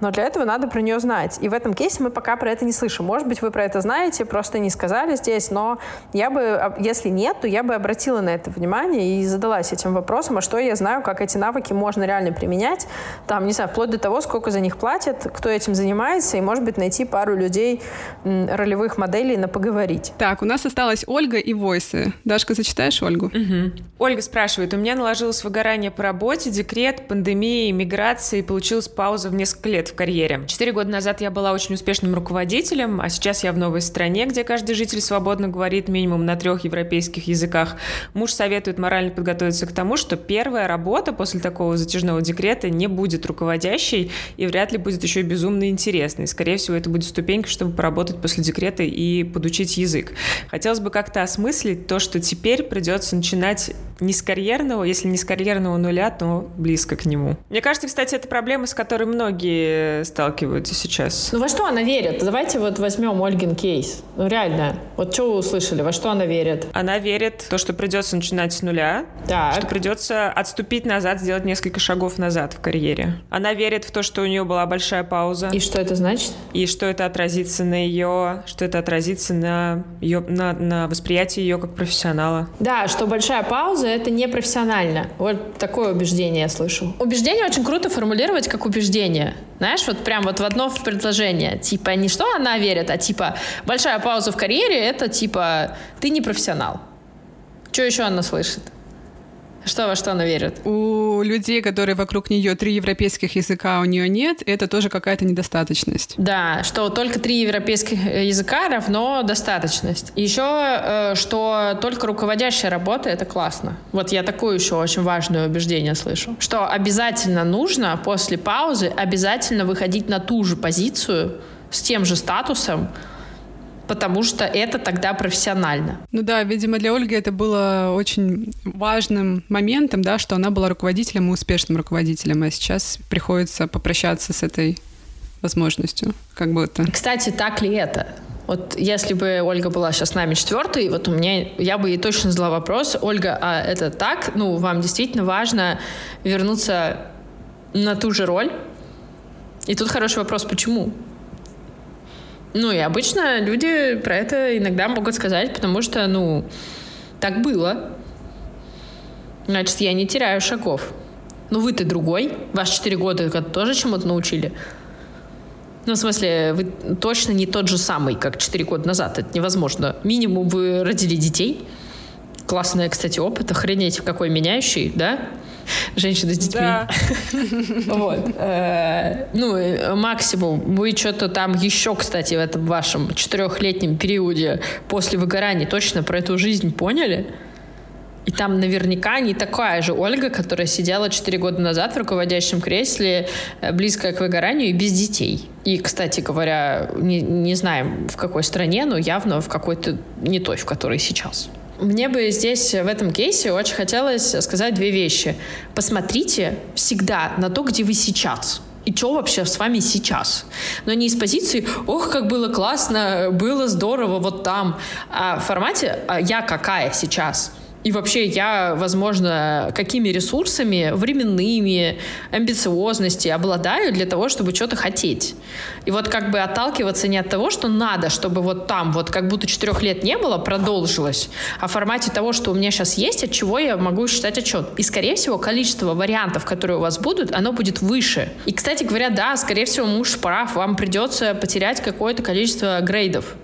Но для этого надо про нее знать. И в этом кейсе мы пока про это не слышим. Может быть, вы про это знаете, просто не сказали здесь, но я бы, если нет, то я бы обратила на это внимание и задалась этим вопросом, а что я знаю, как эти навыки можно реально применять, там, не знаю, вплоть до того, сколько за них платят, кто этим занимается, и, может быть, найти пару людей, ролевых моделей на поговорить. Так, у нас осталась Ольга и Войсы. Дашка, зачитаешь Ольгу? Угу. Ольга спрашивает, у меня наложилось выгорание по работе, декрет, пандемия, иммиграция, и получилась пауза в несколько лет лет в карьере. Четыре года назад я была очень успешным руководителем, а сейчас я в новой стране, где каждый житель свободно говорит минимум на трех европейских языках. Муж советует морально подготовиться к тому, что первая работа после такого затяжного декрета не будет руководящей и вряд ли будет еще безумно интересной. Скорее всего, это будет ступенька, чтобы поработать после декрета и подучить язык. Хотелось бы как-то осмыслить то, что теперь придется начинать не с карьерного, если не с карьерного нуля, то близко к нему. Мне кажется, кстати, это проблема, с которой многие сталкиваются сейчас. Ну во что она верит? Давайте вот возьмем Ольгин кейс. Ну реально, вот что вы услышали, во что она верит? Она верит в то, что придется начинать с нуля, так. что придется отступить назад, сделать несколько шагов назад в карьере. Она верит в то, что у нее была большая пауза. И что это значит? И что это отразится на ее, что это отразится на ее, на, на восприятии ее как профессионала. Да, что большая пауза это не профессионально. Вот такое убеждение я слышу. Убеждение очень круто формулировать как убеждение. Знаешь, вот прям вот в одно предложение. Типа не что она верит, а типа большая пауза в карьере — это типа ты не профессионал. Что еще она слышит? Что, во что она верит? У людей, которые вокруг нее три европейских языка, у нее нет, это тоже какая-то недостаточность. Да, что только три европейских языка равно достаточность. Еще, э, что только руководящая работа — это классно. Вот я такое еще очень важное убеждение слышу. Что обязательно нужно после паузы обязательно выходить на ту же позицию с тем же статусом, потому что это тогда профессионально. Ну да, видимо, для Ольги это было очень важным моментом, да, что она была руководителем и успешным руководителем, а сейчас приходится попрощаться с этой возможностью, как будто. Кстати, так ли это? Вот если бы Ольга была сейчас с нами четвертой, вот у меня, я бы ей точно задала вопрос, Ольга, а это так? Ну, вам действительно важно вернуться на ту же роль? И тут хороший вопрос, почему? Ну, и обычно люди про это иногда могут сказать, потому что, ну, так было. Значит, я не теряю шагов. Ну, вы-то другой. Вас 4 года тоже чему-то научили. Ну, в смысле, вы точно не тот же самый, как 4 года назад. Это невозможно. Минимум вы родили детей. Классный, кстати, опыт. Охренеть, какой меняющий, да? Женщины с детьми. Да. Вот. Э, ну, максимум. Вы что-то там еще, кстати, в этом вашем четырехлетнем периоде после выгорания точно про эту жизнь поняли? И там наверняка не такая же Ольга, которая сидела 4 года назад в руководящем кресле, э, близкая к выгоранию и без детей. И, кстати говоря, не, не знаем в какой стране, но явно в какой-то не той, в которой сейчас. Мне бы здесь, в этом кейсе, очень хотелось сказать две вещи. Посмотрите всегда на то, где вы сейчас и что вообще с вами сейчас. Но не из позиции «Ох, как было классно, было здорово вот там», а в формате «А я какая сейчас?» И вообще я, возможно, какими ресурсами временными, амбициозности обладаю для того, чтобы что-то хотеть. И вот как бы отталкиваться не от того, что надо, чтобы вот там, вот как будто четырех лет не было, продолжилось, а в формате того, что у меня сейчас есть, от чего я могу считать отчет. И, скорее всего, количество вариантов, которые у вас будут, оно будет выше. И, кстати говоря, да, скорее всего, муж прав, вам придется потерять какое-то количество грейдов.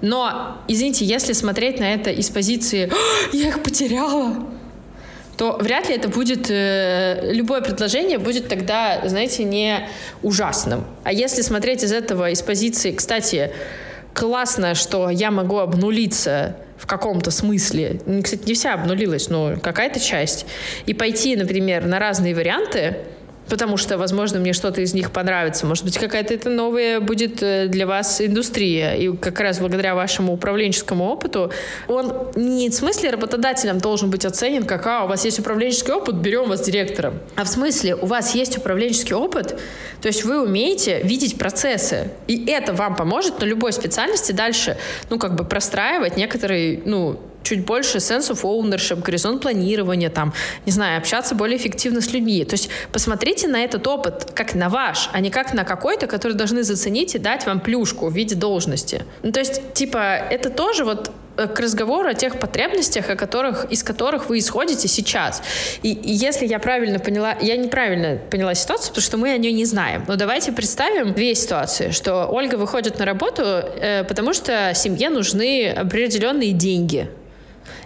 Но, извините, если смотреть на это из позиции «я их потеряла», то вряд ли это будет, э, любое предложение будет тогда, знаете, не ужасным. А если смотреть из этого, из позиции, кстати, классно, что я могу обнулиться в каком-то смысле, кстати, не вся обнулилась, но какая-то часть, и пойти, например, на разные варианты, потому что, возможно, мне что-то из них понравится. Может быть, какая-то это новая будет э, для вас индустрия. И как раз благодаря вашему управленческому опыту он не в смысле работодателем должен быть оценен, как, а, у вас есть управленческий опыт, берем вас директором. А в смысле, у вас есть управленческий опыт, то есть вы умеете видеть процессы. И это вам поможет на любой специальности дальше, ну, как бы простраивать некоторые, ну, чуть больше sense of ownership, горизонт планирования, там, не знаю, общаться более эффективно с людьми. То есть посмотрите на этот опыт как на ваш, а не как на какой-то, который должны заценить и дать вам плюшку в виде должности. Ну, то есть, типа, это тоже вот э, к разговору о тех потребностях, о которых, из которых вы исходите сейчас. И, и если я правильно поняла, я неправильно поняла ситуацию, потому что мы о ней не знаем. Но давайте представим две ситуации, что Ольга выходит на работу, э, потому что семье нужны определенные деньги.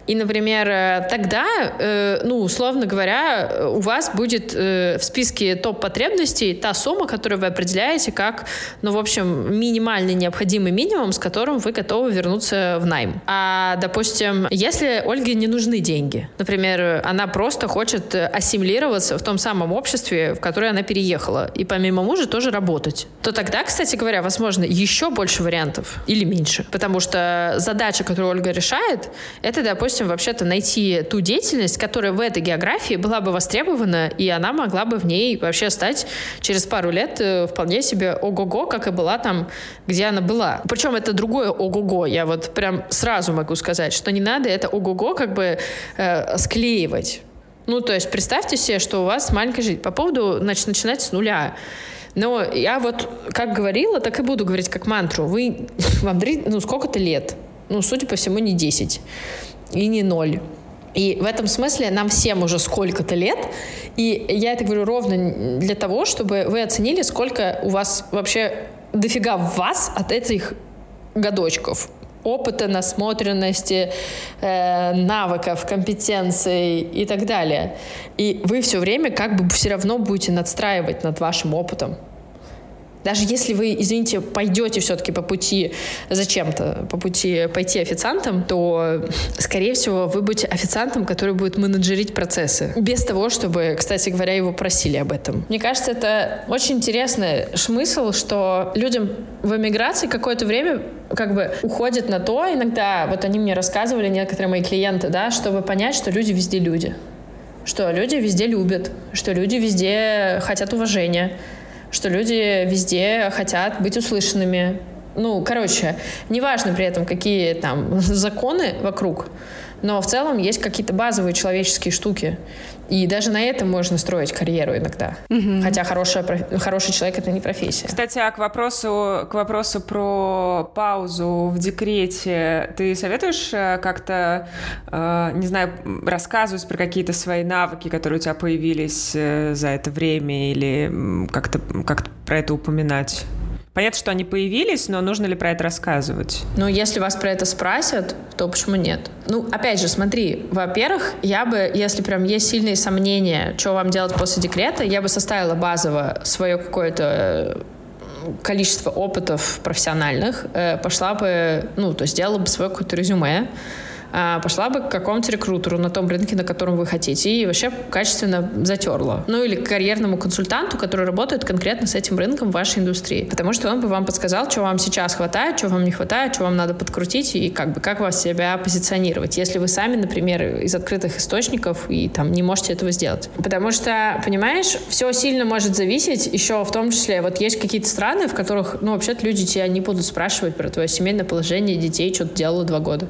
И, например, э, тогда, э, ну, условно говоря, у вас будет э, в списке топ-потребностей та сумма, которую вы определяете как, ну, в общем, минимальный необходимый минимум, с которым вы готовы вернуться в найм. А, допустим, если Ольге не нужны деньги, например, она просто хочет ассимилироваться в том самом обществе, в которое она переехала, и помимо мужа тоже работать, то тогда, кстати говоря, возможно, еще больше вариантов или меньше. Потому что задача, которую Ольга решает, это, допустим, вообще-то найти ту деятельность, которая в этой географии была бы востребована, и она могла бы в ней вообще стать через пару лет э, вполне себе ого-го, как и была там, где она была. Причем это другое ого-го. Я вот прям сразу могу сказать, что не надо это ого-го как бы э, склеивать. Ну, то есть представьте себе, что у вас маленькая жизнь. По поводу, значит, начинать с нуля. Но я вот как говорила, так и буду говорить как мантру. Вы, вам, ну, сколько-то лет. Ну, судя по всему, не 10 и не ноль. И в этом смысле нам всем уже сколько-то лет, и я это говорю ровно для того, чтобы вы оценили, сколько у вас вообще дофига в вас от этих годочков опыта, насмотренности, э, навыков, компетенций и так далее. И вы все время как бы все равно будете надстраивать над вашим опытом. Даже если вы, извините, пойдете все-таки по пути зачем-то, по пути пойти официантом, то, скорее всего, вы будете официантом, который будет менеджерить процессы. Без того, чтобы, кстати говоря, его просили об этом. Мне кажется, это очень интересный смысл, что людям в эмиграции какое-то время как бы уходит на то, иногда, вот они мне рассказывали, некоторые мои клиенты, да, чтобы понять, что люди везде люди что люди везде любят, что люди везде хотят уважения, что люди везде хотят быть услышанными. Ну, короче, неважно при этом, какие там законы вокруг, но в целом есть какие-то базовые человеческие штуки. И даже на этом можно строить карьеру иногда. Угу. Хотя хорошая, хороший человек — это не профессия. Кстати, а к вопросу, к вопросу про паузу в декрете. Ты советуешь э, как-то, э, не знаю, рассказывать про какие-то свои навыки, которые у тебя появились э, за это время, или как-то как про это упоминать? Понятно, что они появились, но нужно ли про это рассказывать? Ну, если вас про это спросят, то почему нет? Ну, опять же, смотри, во-первых, я бы, если прям есть сильные сомнения, что вам делать после декрета, я бы составила базово свое какое-то количество опытов профессиональных, э, пошла бы, ну, то есть сделала бы свое какое-то резюме, пошла бы к какому-то рекрутеру на том рынке, на котором вы хотите, и вообще качественно затерла. Ну или к карьерному консультанту, который работает конкретно с этим рынком в вашей индустрии. Потому что он бы вам подсказал, что вам сейчас хватает, что вам не хватает, что вам надо подкрутить и как бы как вас себя позиционировать. Если вы сами, например, из открытых источников и там не можете этого сделать. Потому что, понимаешь, все сильно может зависеть еще в том числе, вот есть какие-то страны, в которых, ну, вообще-то люди тебя не будут спрашивать про твое семейное положение детей, что ты делала два года.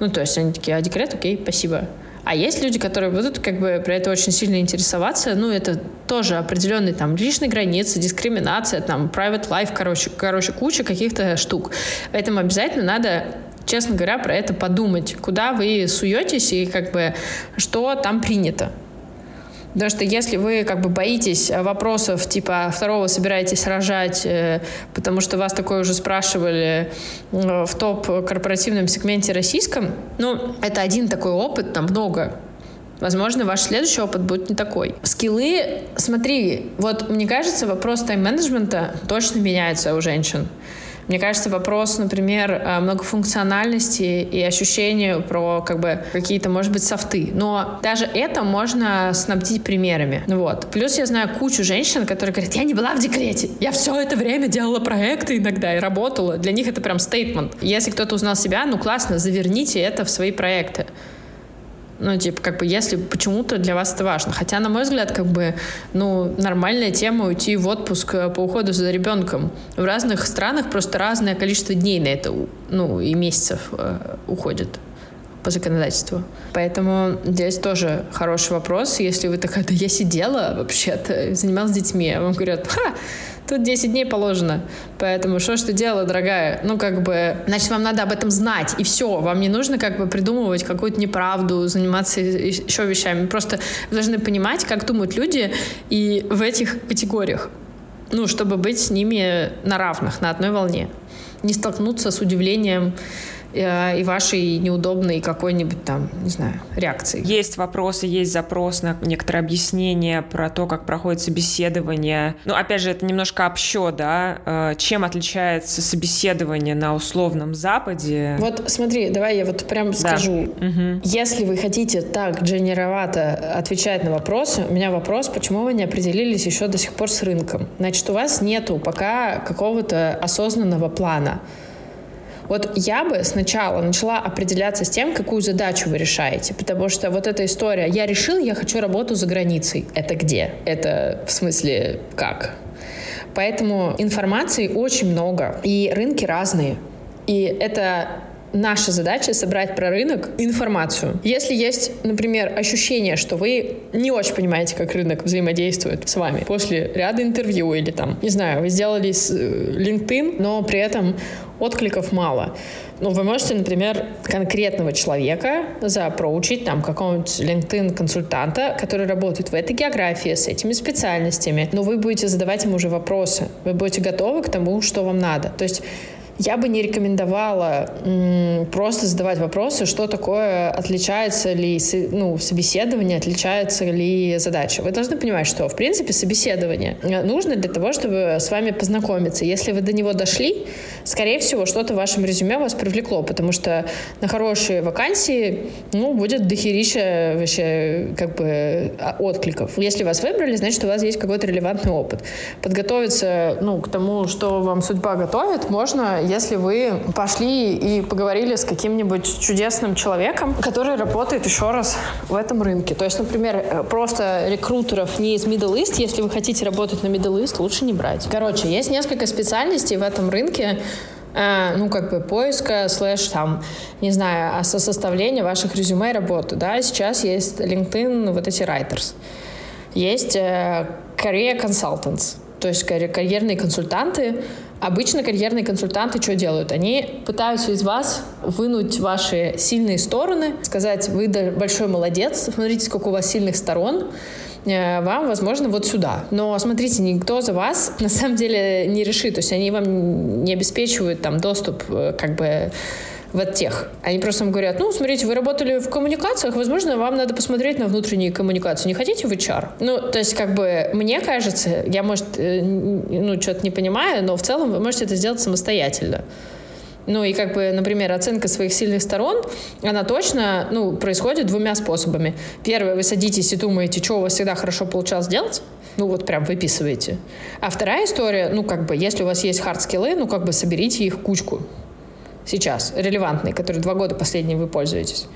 Ну, то есть они такие, а декрет, окей, спасибо. А есть люди, которые будут как бы про это очень сильно интересоваться. Ну, это тоже определенные там личные границы, дискриминация, там private life, короче, короче, куча каких-то штук. Поэтому обязательно надо честно говоря, про это подумать, куда вы суетесь и как бы что там принято. Потому что если вы как бы боитесь вопросов типа второго собираетесь рожать, э, потому что вас такое уже спрашивали э, в топ-корпоративном сегменте российском, ну, это один такой опыт, там много. Возможно, ваш следующий опыт будет не такой. Скиллы, смотри, вот мне кажется, вопрос тайм-менеджмента точно меняется у женщин. Мне кажется, вопрос, например, э, многофункциональности и ощущению про как бы какие-то, может быть, софты. Но даже это можно снабдить примерами. Вот. Плюс я знаю кучу женщин, которые говорят, я не была в декрете, я все это время делала проекты иногда и работала. Для них это прям стейтмент. Если кто-то узнал себя, ну классно, заверните это в свои проекты. Ну, типа, как бы, если почему-то для вас это важно. Хотя, на мой взгляд, как бы, ну, нормальная тема уйти в отпуск э, по уходу за ребенком. В разных странах просто разное количество дней на это, ну, и месяцев э, уходит по законодательству. Поэтому здесь тоже хороший вопрос. Если вы такая, да я сидела вообще-то, занималась детьми, а вам говорят, ха, Тут 10 дней положено. Поэтому что ж ты делала, дорогая? Ну, как бы, значит, вам надо об этом знать, и все. Вам не нужно как бы придумывать какую-то неправду, заниматься еще вещами. Просто вы должны понимать, как думают люди и в этих категориях. Ну, чтобы быть с ними на равных, на одной волне. Не столкнуться с удивлением и вашей неудобной какой-нибудь там, не знаю, реакции. Есть вопросы, есть запрос на некоторые объяснения про то, как проходит собеседование. Ну, опять же, это немножко общо, да? Э, чем отличается собеседование на условном Западе? Вот смотри, давай я вот прям скажу. Угу. Если вы хотите так дженеровато отвечать на вопросы, у меня вопрос, почему вы не определились еще до сих пор с рынком? Значит, у вас нету пока какого-то осознанного плана. Вот я бы сначала начала определяться с тем, какую задачу вы решаете, потому что вот эта история «я решил, я хочу работу за границей» — это где? Это в смысле как? Поэтому информации очень много, и рынки разные. И это наша задача собрать про рынок информацию. Если есть, например, ощущение, что вы не очень понимаете, как рынок взаимодействует с вами после ряда интервью или там, не знаю, вы сделали э, LinkedIn, но при этом откликов мало. Ну, вы можете, например, конкретного человека запроучить, там, какого-нибудь LinkedIn-консультанта, который работает в этой географии, с этими специальностями, но вы будете задавать ему уже вопросы. Вы будете готовы к тому, что вам надо. То есть я бы не рекомендовала просто задавать вопросы, что такое, отличается ли ну, собеседование, отличается ли задача. Вы должны понимать, что, в принципе, собеседование нужно для того, чтобы с вами познакомиться. Если вы до него дошли, скорее всего, что-то в вашем резюме вас привлекло, потому что на хорошие вакансии, ну, будет дохерища вообще, как бы, а, откликов. Если вас выбрали, значит, у вас есть какой-то релевантный опыт. Подготовиться, ну, к тому, что вам судьба готовит, можно, если вы пошли и поговорили с каким-нибудь чудесным человеком, который работает еще раз в этом рынке. То есть, например, э, просто рекрутеров не из Middle East, если вы хотите работать на Middle East, лучше не брать. Короче, есть несколько специальностей в этом рынке, э, ну, как бы поиска, слэш, там, не знаю, а составления ваших резюме и работы, да, сейчас есть LinkedIn, вот эти writers. Есть э, career consultants, то есть карьерные консультанты. Обычно карьерные консультанты что делают? Они пытаются из вас вынуть ваши сильные стороны, сказать, вы большой молодец, смотрите, сколько у вас сильных сторон, э, вам, возможно, вот сюда. Но смотрите, никто за вас на самом деле не решит. То есть они вам не обеспечивают там доступ э, как бы в оттех. Они просто говорят, ну, смотрите, вы работали в коммуникациях, возможно, вам надо посмотреть на внутренние коммуникации. Не хотите в HR? Ну, то есть, как бы, мне кажется, я, может, э, ну, что-то не понимаю, но в целом вы можете это сделать самостоятельно. Ну и как бы, например, оценка своих сильных сторон, она точно, ну, происходит двумя способами. Первое, вы садитесь и думаете, что у вас всегда хорошо получалось делать, ну вот прям выписываете. А вторая история, ну как бы, если у вас есть хард-скиллы, ну как бы соберите их кучку сейчас, релевантные, которые два года последние вы пользуетесь.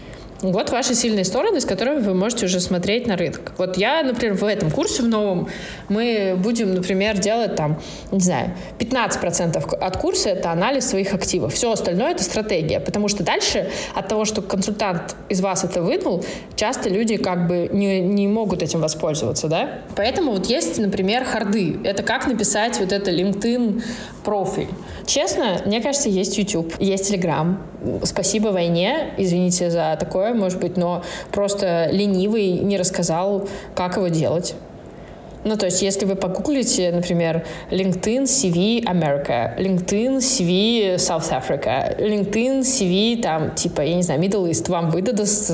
Вот ваши сильные стороны, с которыми вы можете уже смотреть на рынок. Вот я, например, в этом курсе в новом мы будем, например, делать там, не знаю, 15% от курса это анализ своих активов. Все остальное это стратегия. Потому что дальше от того, что консультант из вас это вынул, часто люди как бы не, не могут этим воспользоваться, да? Поэтому вот есть, например, харды. Это как написать вот это LinkedIn профиль. Честно, мне кажется, есть YouTube, есть Telegram. Спасибо войне, извините за такое, может быть, но просто ленивый не рассказал, как его делать. Ну, то есть, если вы погуглите, например, LinkedIn CV America, LinkedIn CV South Africa, LinkedIn CV, там, типа, я не знаю, Middle East, вам выдаст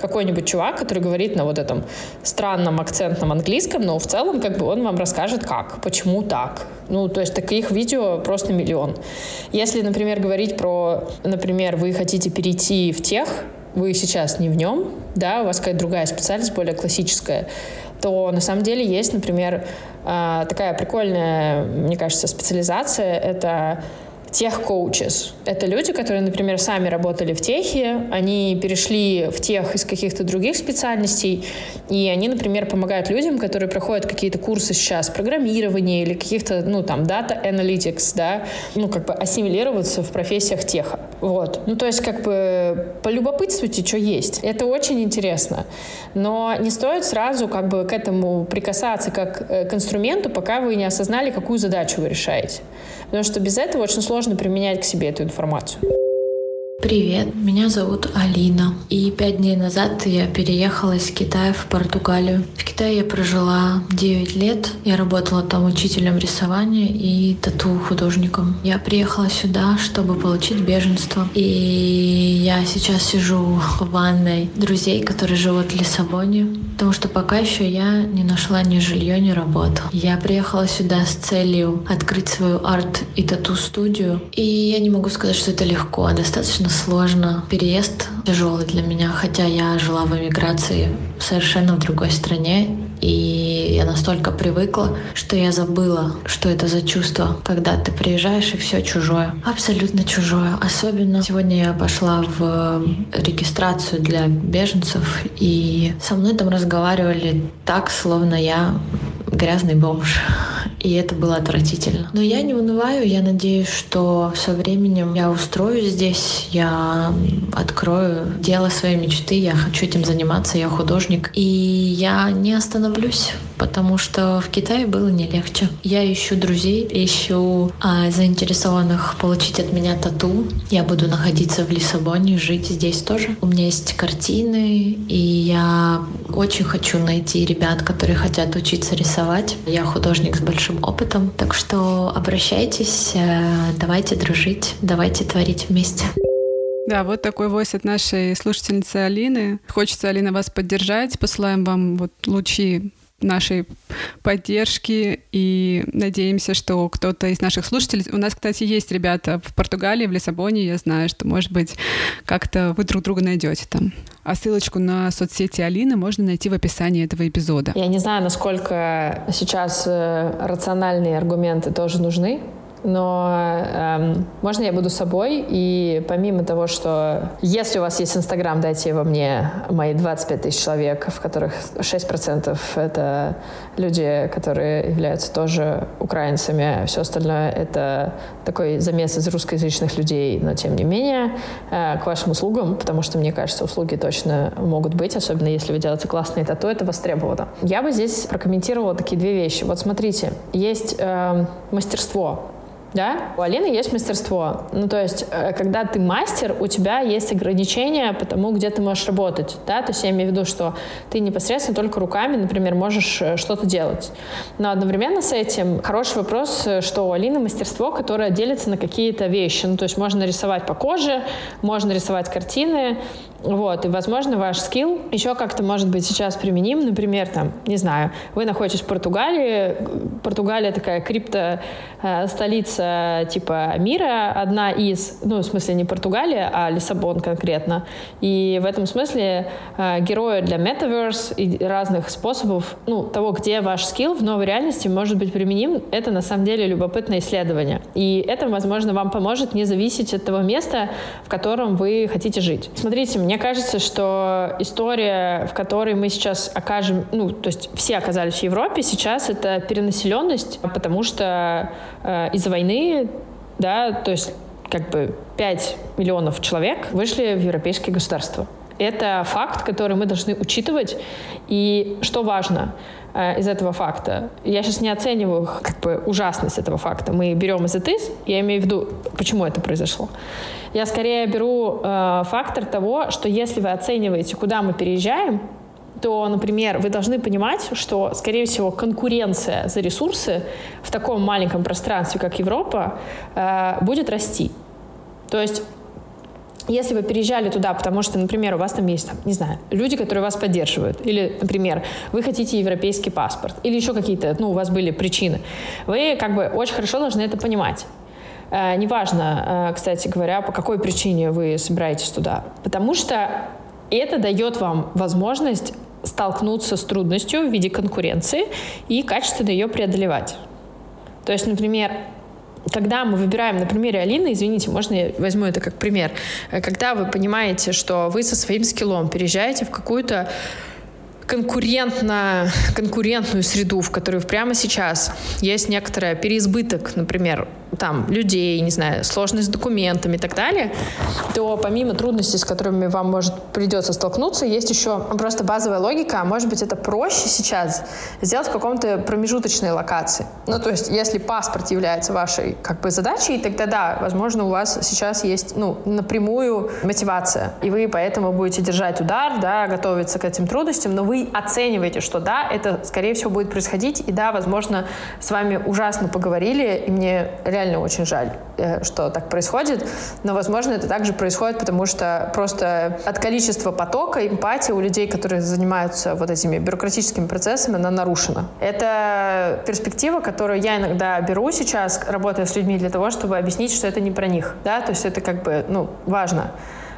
какой-нибудь чувак, который говорит на вот этом странном акцентном английском, но в целом, как бы, он вам расскажет, как, почему так. Ну, то есть, таких видео просто миллион. Если, например, говорить про, например, вы хотите перейти в тех, вы сейчас не в нем, да, у вас какая-то другая специальность, более классическая, то на самом деле есть, например, а, такая прикольная, мне кажется, специализация. Это тех коучес. Это люди, которые, например, сами работали в техе, они перешли в тех из каких-то других специальностей, и они, например, помогают людям, которые проходят какие-то курсы сейчас программирования или каких-то, ну, там, data analytics, да, ну, как бы ассимилироваться в профессиях теха. Вот. Ну, то есть, как бы, полюбопытствуйте, что есть. Это очень интересно. Но не стоит сразу, как бы, к этому прикасаться как э, к инструменту, пока вы не осознали, какую задачу вы решаете. Потому что без этого очень сложно применять к себе эту информацию. Привет, меня зовут Алина. И пять дней назад я переехала из Китая в Португалию. В Китае я прожила 9 лет. Я работала там учителем рисования и тату-художником. Я приехала сюда, чтобы получить беженство. И я сейчас сижу в ванной друзей, которые живут в Лиссабоне. Потому что пока еще я не нашла ни жилье, ни работу. Я приехала сюда с целью открыть свою арт и тату-студию. И я не могу сказать, что это легко, а достаточно достаточно сложно. Переезд тяжелый для меня, хотя я жила в эмиграции совершенно в другой стране, и я настолько привыкла, что я забыла, что это за чувство, когда ты приезжаешь и все чужое. Абсолютно чужое. Особенно сегодня я пошла в регистрацию для беженцев, и со мной там разговаривали так, словно я грязный бомж. И это было отвратительно. Но я не унываю, я надеюсь, что со временем я устроюсь здесь, я открою дело своей мечты, я хочу этим заниматься, я художник. И я не остановлюсь потому что в Китае было не легче. Я ищу друзей, ищу а, заинтересованных получить от меня тату. Я буду находиться в Лиссабоне, жить здесь тоже. У меня есть картины, и я очень хочу найти ребят, которые хотят учиться рисовать. Я художник с большим опытом, так что обращайтесь, э, давайте дружить, давайте творить вместе. Да, вот такой войс от нашей слушательницы Алины. Хочется, Алина, вас поддержать. Посылаем вам вот лучи нашей поддержки и надеемся, что кто-то из наших слушателей... У нас, кстати, есть ребята в Португалии, в Лиссабоне, я знаю, что, может быть, как-то вы друг друга найдете там. А ссылочку на соцсети Алины можно найти в описании этого эпизода. Я не знаю, насколько сейчас э, рациональные аргументы тоже нужны, но эм, можно я буду собой, и помимо того, что если у вас есть Инстаграм, дайте его мне, мои 25 тысяч человек, в которых 6% это люди, которые являются тоже украинцами, а все остальное это такой замес из русскоязычных людей, но тем не менее э, к вашим услугам, потому что, мне кажется, услуги точно могут быть, особенно если вы делаете классные тату, это востребовано. Я бы здесь прокомментировала такие две вещи. Вот смотрите, есть э, мастерство, да? У Алины есть мастерство. Ну, то есть, э, когда ты мастер, у тебя есть ограничения по тому, где ты можешь работать, да? То есть я имею в виду, что ты непосредственно только руками, например, можешь э, что-то делать. Но одновременно с этим хороший вопрос, э, что у Алины мастерство, которое делится на какие-то вещи. Ну, то есть можно рисовать по коже, можно рисовать картины, вот, и, возможно, ваш скилл еще как-то может быть сейчас применим. Например, там, не знаю, вы находитесь в Португалии, Португалия такая крипто столица типа мира, одна из, ну, в смысле не Португалия, а Лиссабон конкретно. И в этом смысле герои для Metaverse и разных способов, ну, того, где ваш скилл в новой реальности может быть применим, это на самом деле любопытное исследование. И это, возможно, вам поможет не зависеть от того места, в котором вы хотите жить. Смотрите, мне кажется, что история, в которой мы сейчас окажем, ну, то есть все оказались в Европе, сейчас это перенаселенность, потому что э, из-за войны, да, то есть как бы 5 миллионов человек вышли в европейские государства. Это факт, который мы должны учитывать. И что важно э, из этого факта? Я сейчас не оцениваю как бы ужасность этого факта. Мы берем из ИТИС, я имею в виду, почему это произошло. Я скорее беру э, фактор того, что если вы оцениваете, куда мы переезжаем, то, например, вы должны понимать, что, скорее всего, конкуренция за ресурсы в таком маленьком пространстве, как Европа, э, будет расти. То есть если вы переезжали туда, потому что, например, у вас там есть, там, не знаю, люди, которые вас поддерживают, или, например, вы хотите европейский паспорт, или еще какие-то, ну, у вас были причины, вы как бы очень хорошо должны это понимать. Э, неважно, э, кстати говоря, по какой причине вы собираетесь туда. Потому что это дает вам возможность столкнуться с трудностью в виде конкуренции и качественно ее преодолевать. То есть, например, когда мы выбираем на примере Алины, извините, можно я возьму это как пример, э, когда вы понимаете, что вы со своим скиллом переезжаете в какую-то конкурентно, конкурентную среду, в которой прямо сейчас есть некоторый переизбыток, например, там, людей, не знаю, сложность с документами и так далее, то помимо трудностей, с которыми вам может придется столкнуться, есть еще просто базовая логика, а может быть это проще сейчас сделать в каком-то промежуточной локации. Ну, то есть, если паспорт является вашей как бы задачей, тогда да, возможно, у вас сейчас есть, ну, напрямую мотивация, и вы поэтому будете держать удар, да, готовиться к этим трудностям, но вы оцениваете, что да, это, скорее всего, будет происходить, и да, возможно, с вами ужасно поговорили, и мне реально очень жаль, э, что так происходит. Но, возможно, это также происходит, потому что просто от количества потока эмпатия у людей, которые занимаются вот этими бюрократическими процессами, она нарушена. Это перспектива, которую я иногда беру сейчас, работая с людьми для того, чтобы объяснить, что это не про них. Да? То есть это как бы ну, важно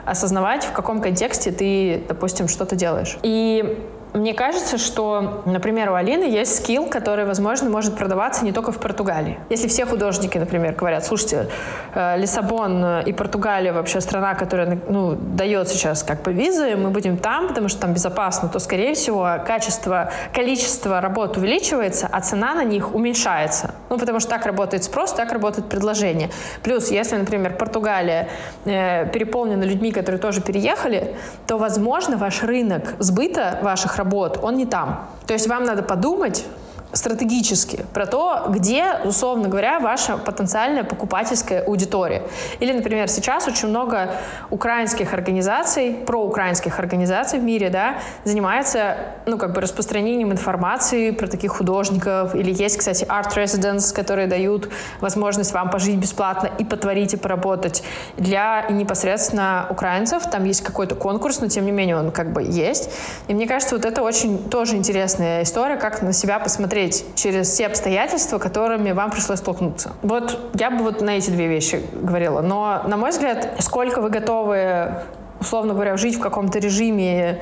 осознавать, в каком контексте ты, допустим, что-то делаешь. И мне кажется, что, например, у Алины есть скилл, который, возможно, может продаваться не только в Португалии. Если все художники, например, говорят, слушайте, э, Лиссабон и Португалия вообще страна, которая ну, дает сейчас как бы визы, мы будем там, потому что там безопасно, то, скорее всего, качество, количество работ увеличивается, а цена на них уменьшается. Ну, потому что так работает спрос, так работает предложение. Плюс, если, например, Португалия э, переполнена людьми, которые тоже переехали, то, возможно, ваш рынок сбыта ваших работ, он не там. То есть вам надо подумать, стратегически про то, где, условно говоря, ваша потенциальная покупательская аудитория. Или, например, сейчас очень много украинских организаций, проукраинских организаций в мире, да, занимается, ну, как бы распространением информации про таких художников. Или есть, кстати, Art Residents, которые дают возможность вам пожить бесплатно и потворить, и поработать для непосредственно украинцев. Там есть какой-то конкурс, но тем не менее он как бы есть. И мне кажется, вот это очень тоже интересная история, как на себя посмотреть посмотреть через все обстоятельства, которыми вам пришлось столкнуться. Вот я бы вот на эти две вещи говорила. Но, на мой взгляд, сколько вы готовы условно говоря, жить в каком-то режиме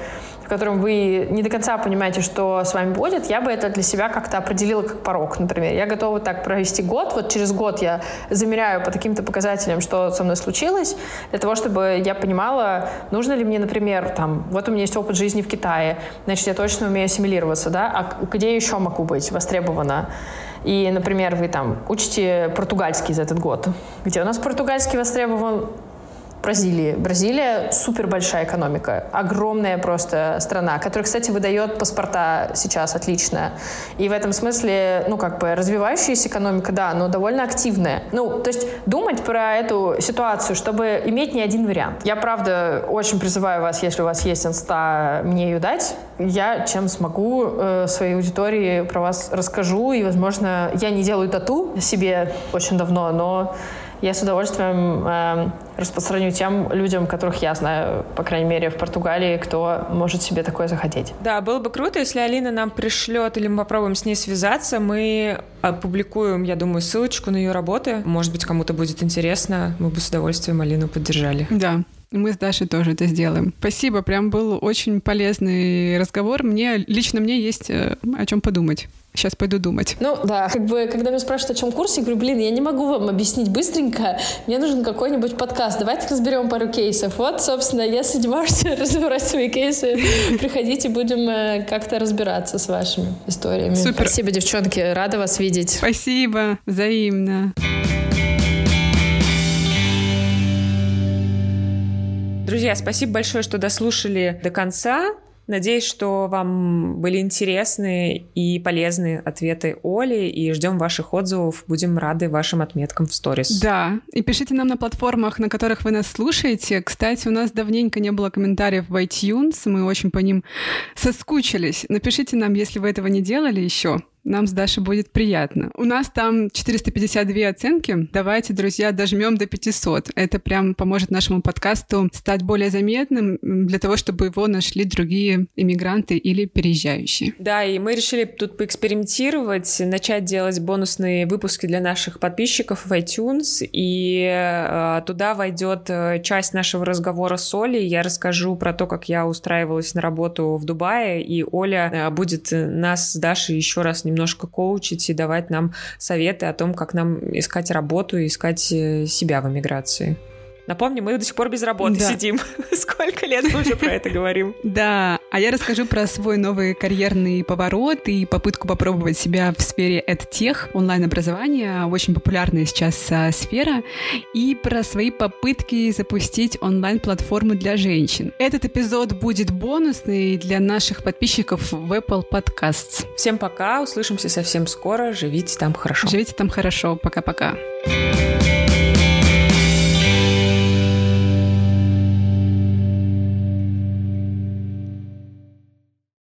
в котором вы не до конца понимаете, что с вами будет, я бы это для себя как-то определила как порог, например. Я готова так провести год, вот через год я замеряю по таким-то показателям, что со мной случилось, для того, чтобы я понимала, нужно ли мне, например, там, вот у меня есть опыт жизни в Китае, значит, я точно умею ассимилироваться, да, а где еще могу быть востребована? И, например, вы там учите португальский за этот год. Где у нас португальский востребован? Бразилии. Бразилия супер большая экономика, огромная просто страна, которая, кстати, выдает паспорта сейчас отлично. И в этом смысле, ну, как бы развивающаяся экономика, да, но довольно активная. Ну, то есть думать про эту ситуацию, чтобы иметь не один вариант. Я, правда, очень призываю вас, если у вас есть инста, мне ее дать. Я чем смогу э, своей аудитории про вас расскажу, и, возможно, я не делаю тату себе очень давно, но я с удовольствием э, распространю тем людям, которых я знаю, по крайней мере, в Португалии, кто может себе такое захотеть. Да, было бы круто, если Алина нам пришлет или мы попробуем с ней связаться, мы опубликуем, я думаю, ссылочку на ее работы. Может быть, кому-то будет интересно. Мы бы с удовольствием Алину поддержали. Да, мы с Дашей тоже это сделаем. Спасибо, прям был очень полезный разговор. Мне лично мне есть э, о чем подумать. Сейчас пойду думать. Ну да, как бы, когда меня спрашивают, о чем курс, я говорю, блин, я не могу вам объяснить быстренько, мне нужен какой-нибудь подкаст, давайте разберем пару кейсов. Вот, собственно, если не можете разбирать свои кейсы, приходите, будем э, как-то разбираться с вашими историями. Супер. Спасибо, девчонки, рада вас видеть. Спасибо, взаимно. Друзья, спасибо большое, что дослушали до конца. Надеюсь, что вам были интересны и полезны ответы Оли, и ждем ваших отзывов. Будем рады вашим отметкам в сторис. Да, и пишите нам на платформах, на которых вы нас слушаете. Кстати, у нас давненько не было комментариев в iTunes, мы очень по ним соскучились. Напишите нам, если вы этого не делали еще нам с Дашей будет приятно. У нас там 452 оценки. Давайте, друзья, дожмем до 500. Это прям поможет нашему подкасту стать более заметным для того, чтобы его нашли другие иммигранты или переезжающие. Да, и мы решили тут поэкспериментировать, начать делать бонусные выпуски для наших подписчиков в iTunes, и э, туда войдет э, часть нашего разговора с Олей. Я расскажу про то, как я устраивалась на работу в Дубае, и Оля э, будет нас с Дашей еще раз немножко коучить и давать нам советы о том, как нам искать работу и искать э, себя в эмиграции. Напомню, мы до сих пор без работы да. сидим. Сколько лет мы уже про это говорим? Да, а я расскажу про свой новый карьерный поворот и попытку попробовать себя в сфере EdTech, онлайн-образования, очень популярная сейчас а, сфера, и про свои попытки запустить онлайн-платформу для женщин. Этот эпизод будет бонусный для наших подписчиков в Apple Podcasts. Всем пока, услышимся совсем скоро, живите там хорошо. Живите там хорошо, пока-пока. thank you